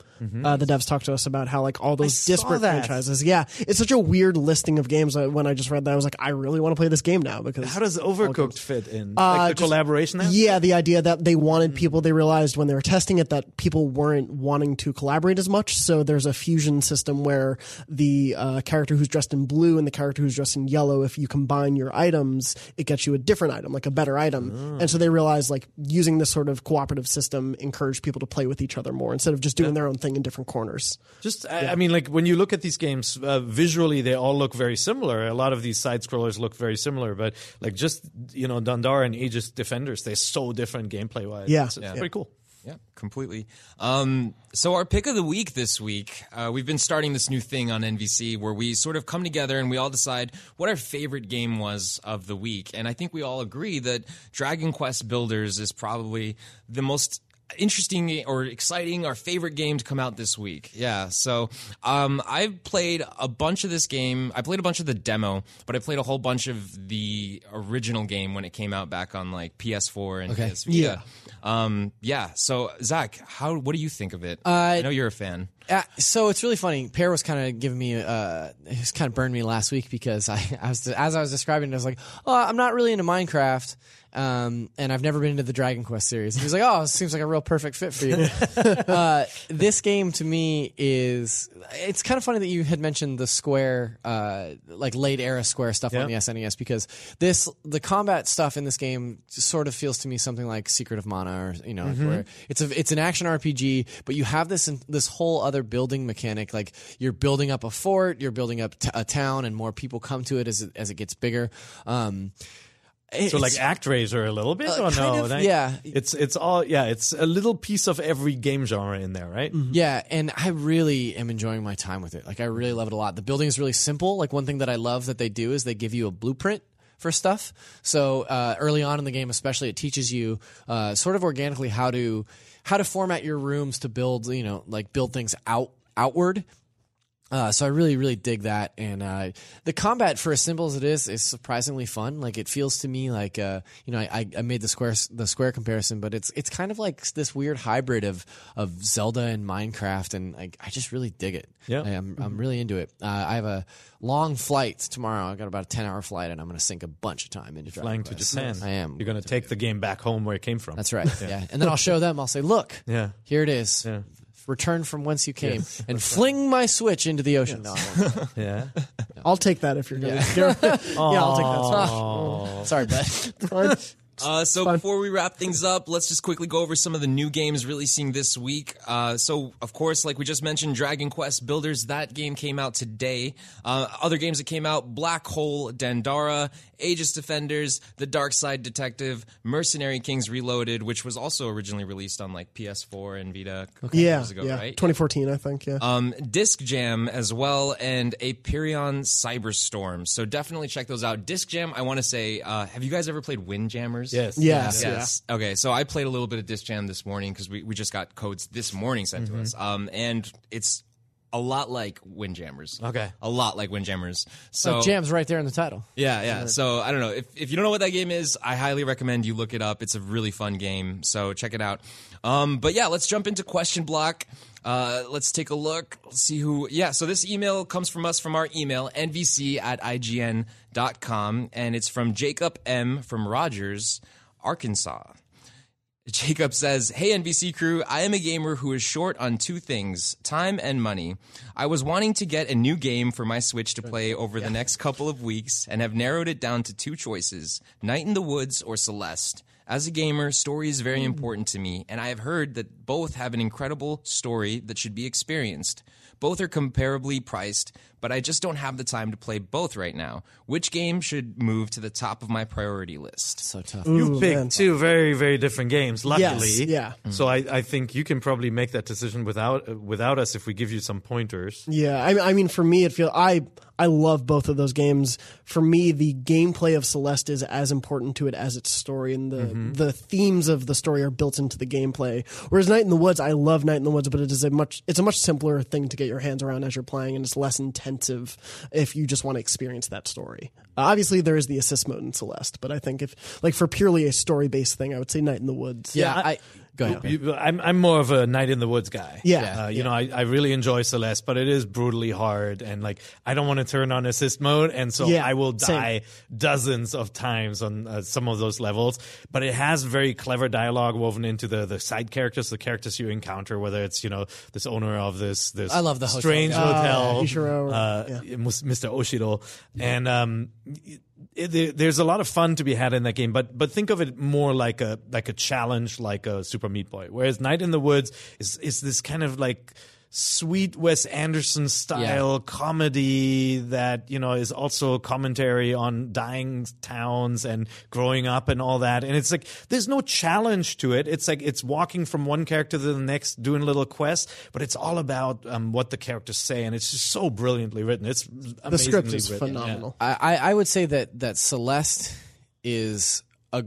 Uh, the devs talked to us about how like all those
saw
disparate franchises. Yeah, it's such a weird listing of games. Uh, when I just read that, I was like, I really want to play this game now because
How does Overcooked fit in?
Uh,
like the
just-
collaboration there?
Yeah, the idea that they wanted people, they realized when they were testing it that people weren't wanting to collaborate as much. So there's a fusion system where the uh, character who's dressed in blue and the character who's dressed in yellow, if you combine your items, it gets you a different item, like a better item. And so they realized like using this sort of cooperative system encouraged people to play with each other more instead of just doing their own thing in different corners.
Just, I, I mean, like when you look at these games uh, visually, they all look very similar. A lot of these side scrollers look very similar, but like just you know, Dundar and Aegis Defenders, they're so different gameplay wise.
Yeah.
it's, it's
Yeah.
pretty cool.
Yeah, completely. Um, so our pick of the week this week, uh, we've been starting this new thing on NVC where we sort of come together and we all decide what our favorite game was of the week. And I think we all agree that Dragon Quest Builders is probably the most interesting or exciting our favorite game to come out this week yeah so um, i've played a bunch of this game i played a bunch of the demo but i played a whole bunch of the original game when it came out back on like ps4 and ps Vita.
Yeah.
Um yeah so zach how what do you think of it i know you're a fan
Uh, so it's really funny. Peer was kind of giving me, uh, he was kind of burned me last week because I, I was, as I was describing it, I was like, oh, I'm not really into Minecraft. Um, and I've never been into the Dragon Quest series. He was like, oh, it seems like a real perfect fit for you. uh, this game to me is, it's kind of funny that you had mentioned the Square, uh, like late era Square stuff on the. SNES because this, the combat stuff in this game sort of feels to me something like Secret of Mana or, you know,
Mm-hmm.
where it's a, it's an action RPG, but you have this, this whole other building mechanic. Like you're building up a fort, you're building up t- a town and more people come to it as it, as it gets bigger. Um,
So like ActRaiser a little bit,
Uh,
or
kind
no?
of, yeah.
It's it's all yeah. It's a little piece of every game genre in there, right?
Yeah, and I really am enjoying my time with it. Like I really love it a lot. The building is really simple. Like one thing that I love that they do is they give you a blueprint for stuff. So uh, early on in the game, especially, it teaches you uh, sort of organically how to how to format your rooms to build. You know, like build things out outward. Uh, so I really, really dig that, and uh, the combat, for as simple as it is, is surprisingly fun. Like it feels to me like, uh, you know, I, I made the square the square comparison, but it's it's kind of like this weird hybrid of of Zelda and Minecraft, and like I just really dig it.
Yeah.
I, am I'm really into it. Uh, I have a long flight tomorrow. I got about a ten hour flight, and I'm going to sink a bunch of time into
Flying to. Japan.
I am.
You're going to take the game back home where it came from.
That's right. yeah. and then I'll show them. I'll say, look,
Yeah.
here it is.
Yeah.
Return from whence you came, and fling my switch into the ocean. No, I.
Yeah.
I'll take that if you're going to. Yeah. I'll take that.
Sorry, bud.
Uh, so
fun.
before we wrap things up, let's just quickly go over some of the new games releasing this week. Uh, so of course, like we just mentioned, Dragon Quest Builders, that game came out today. Uh, other games that came out, Black Hole, Dandara, Aegis Defenders, The Dark Side Detective, Mercenary Kings Reloaded, which was also originally released on like PS4 and Vita a couple
Yeah,
years ago,
yeah.
right?
2014, I think. Yeah.
um, Disc Jam as well, and Aperion Cyberstorm. So definitely check those out. Disc Jam, I want to say, uh, have you guys ever played Windjammers?
Yes.
yes.
Yes. Okay. So I played a little bit of Disc Jam this morning because we, we just got codes this morning sent to us. Um, and it's a lot like Windjammers.
Okay.
A lot like Windjammers. So
So Jam's right there in the title.
yeah, yeah. So I don't know if if you don't know what that game is, I highly recommend you look it up. It's a really fun game, so check it out. Um, but yeah, let's jump into question block. Uh, let's take a look. Let's see who. Yeah, so this email comes from us from our email nvc at ign.com, and it's from Jacob M from Rogers, Arkansas. Jacob says, Hey NVC crew, I am a gamer who is short on two things time and money. I was wanting to get a new game for my Switch to play over the next couple of weeks and have narrowed it down to two choices Night in the Woods or Celeste. As a gamer, story is very important to me, and I have heard that both have an incredible story that should be experienced. Both are comparably priced, but I just don't have the time to play both right now. Which game should move to the top of my priority list?
So tough.
You
Ooh,
picked
man.
two very, very different games. Luckily,
Yes, yeah.
So I, I think you can probably make that decision without uh, without us if we give you some pointers.
Yeah, I, I mean, for me, it feels I I love both of those games. For me, the gameplay of Celeste is as important to it as its story, and the the themes of the story are built into the gameplay. Whereas Night in the Woods, I love Night in the Woods, but it is a much it's a much simpler thing to get your hands around as you're playing, and it's less intensive if you just want to experience that story. Uh, obviously, there is the assist mode in Celeste, but I think if like for purely a story based thing, I would say Night in the Woods.
Yeah, I, go ahead.
You- I'm I'm more of a Night in the Woods guy.
Yeah.
uh, you know, I, I really enjoy Celeste, but it is brutally hard, and like I don't want to turn on assist mode, and so
Yeah,
I will
same.
die dozens of times on uh, some of those levels. But it has very clever dialogue woven into the the side characters, the characters you encounter, whether it's you know this owner of this this
I love the hotel
strange
guy.
hotel,
Uh, Ishiro,
uh,
yeah.
Mr. Oshiro, and um, there's a lot of fun to be had in that game, but but think of it more like a like a challenge, like a Super Meat Boy. Whereas Night in the Woods is is this kind of like sweet Wes Anderson style comedy that you know is also commentary on dying towns and growing up and all that. And it's like there's no challenge to it. It's like it's walking from one character to the next, doing little quests, but it's all about um, what the characters say, and it's just so brilliantly written. It's
the script is
written.
Phenomenal.
I, I I would say that that Celeste is a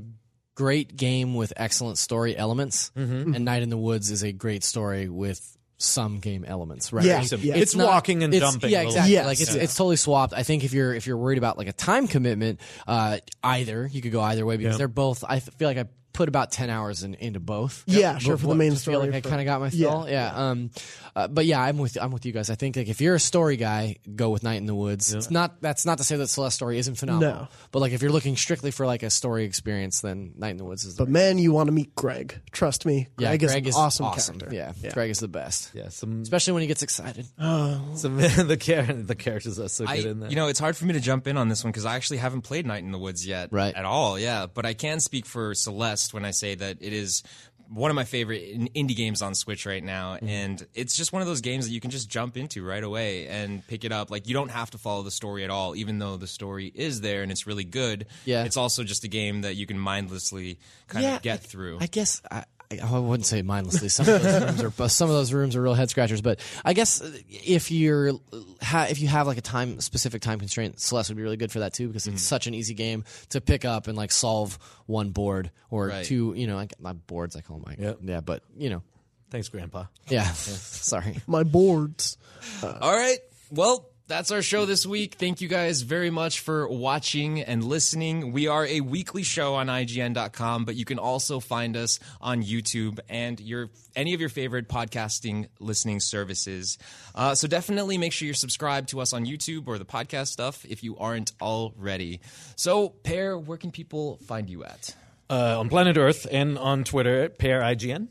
great game with excellent story elements, and Night in the Woods is a great story with some game elements. Right?
Yeah,
Like,
yeah.
It's walking and
it's-
jumping
Yeah, exactly.
Yes.
Like it's
Yeah.
it's totally swapped. I think if you're if you're worried about like a time commitment, uh, either you could go either way because
Yeah.
they're both. I feel like I put about ten hours in, into both.
Yeah, sure, for the main
Just feel
story,
like I kind of got my
Yeah,
fill. Yeah. Um, uh, but yeah, I'm with I'm with you guys. I think like if you're a story guy, go with Night in the Woods. It's not that's not to say that Celeste story isn't phenomenal.
No.
But like if you're looking strictly for like a story experience, then Night in the Woods is. The
But man, you want to meet Greg. Trust me,
yeah,
Greg,
Greg
is
is
an awesome, character.
Yeah, Greg is the best.
Yeah, some
Especially when he gets excited.
some the char- the characters are so
I,
good in there.
you know, it's hard for me to jump in on this one because I actually haven't played Night in the Woods yet,
Right.
At all, yeah. But I can speak for Celeste when I say that it is one of my favorite indie games on Switch right now,
Mm-hmm.
and it's just one of those games that you can just jump into right away and pick it up. Like you don't have to follow the story at all, even though the story is there and it's really good.
Yeah.
it's also just a game that you can mindlessly kind of get through.
I guess I, I I wouldn't say mindlessly. Some of those rooms are some of those rooms are real head scratchers. But I guess if you're ha, if you have like a time specific time constraint, Celeste would be really good for that too because it's mm-hmm. such an easy game to pick up and like solve one board or
Right.
two. You know, like, not boards I call them. Like,
Yep.
Yeah, but you know,
Thanks, Grandpa.
yeah. Sorry.
My boards.
All right. Well, that's our show this week. Thank you guys very much for watching and listening. We are a weekly show on IGN.com, but you can also find us on YouTube and your any of your favorite podcasting listening services. Uh, so definitely make sure you're subscribed to us on YouTube or the podcast stuff if you aren't already. So, Peer, where can people find you at?
Uh, on Planet Earth and on Twitter, Peer IGN.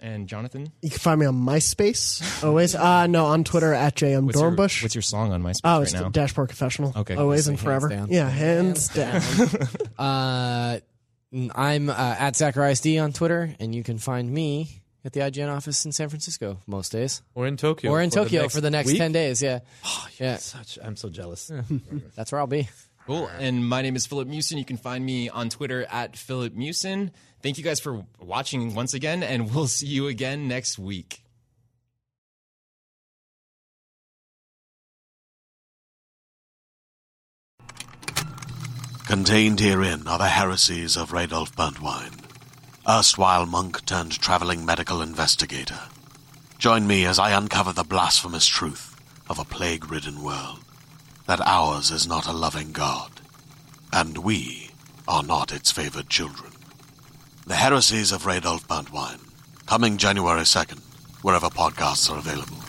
Cool. And Jonathan,
You can find me on MySpace always. Uh no, on Twitter at JM
what's your,
Dornbush.
what's your song on MySpace
oh,
right
it's
now?
Dashboard Confessional.
Okay.
always and forever.
down.
Yeah, hands down.
Uh, I'm uh, at Zacharias D on Twitter, and you can find me at the IGN office in San Francisco most days,
Or in Tokyo.
or in
for
Tokyo
next
for the next
week.
ten days. Yeah, yeah,
Such, I'm so jealous.
that's where I'll be.
Cool. And my name is Filip Miucin. You can find me on Twitter at Filip Miucin. Thank you guys for watching once again, and we'll see you again next week.
Contained herein are the heresies of Radolf Burntwine, erstwhile monk turned traveling medical investigator. Join me as I uncover the blasphemous truth of a plague ridden world that ours is not a loving God, and we are not its favored children. The heresies of Radolf Burntwine, coming January 2nd, wherever podcasts are available.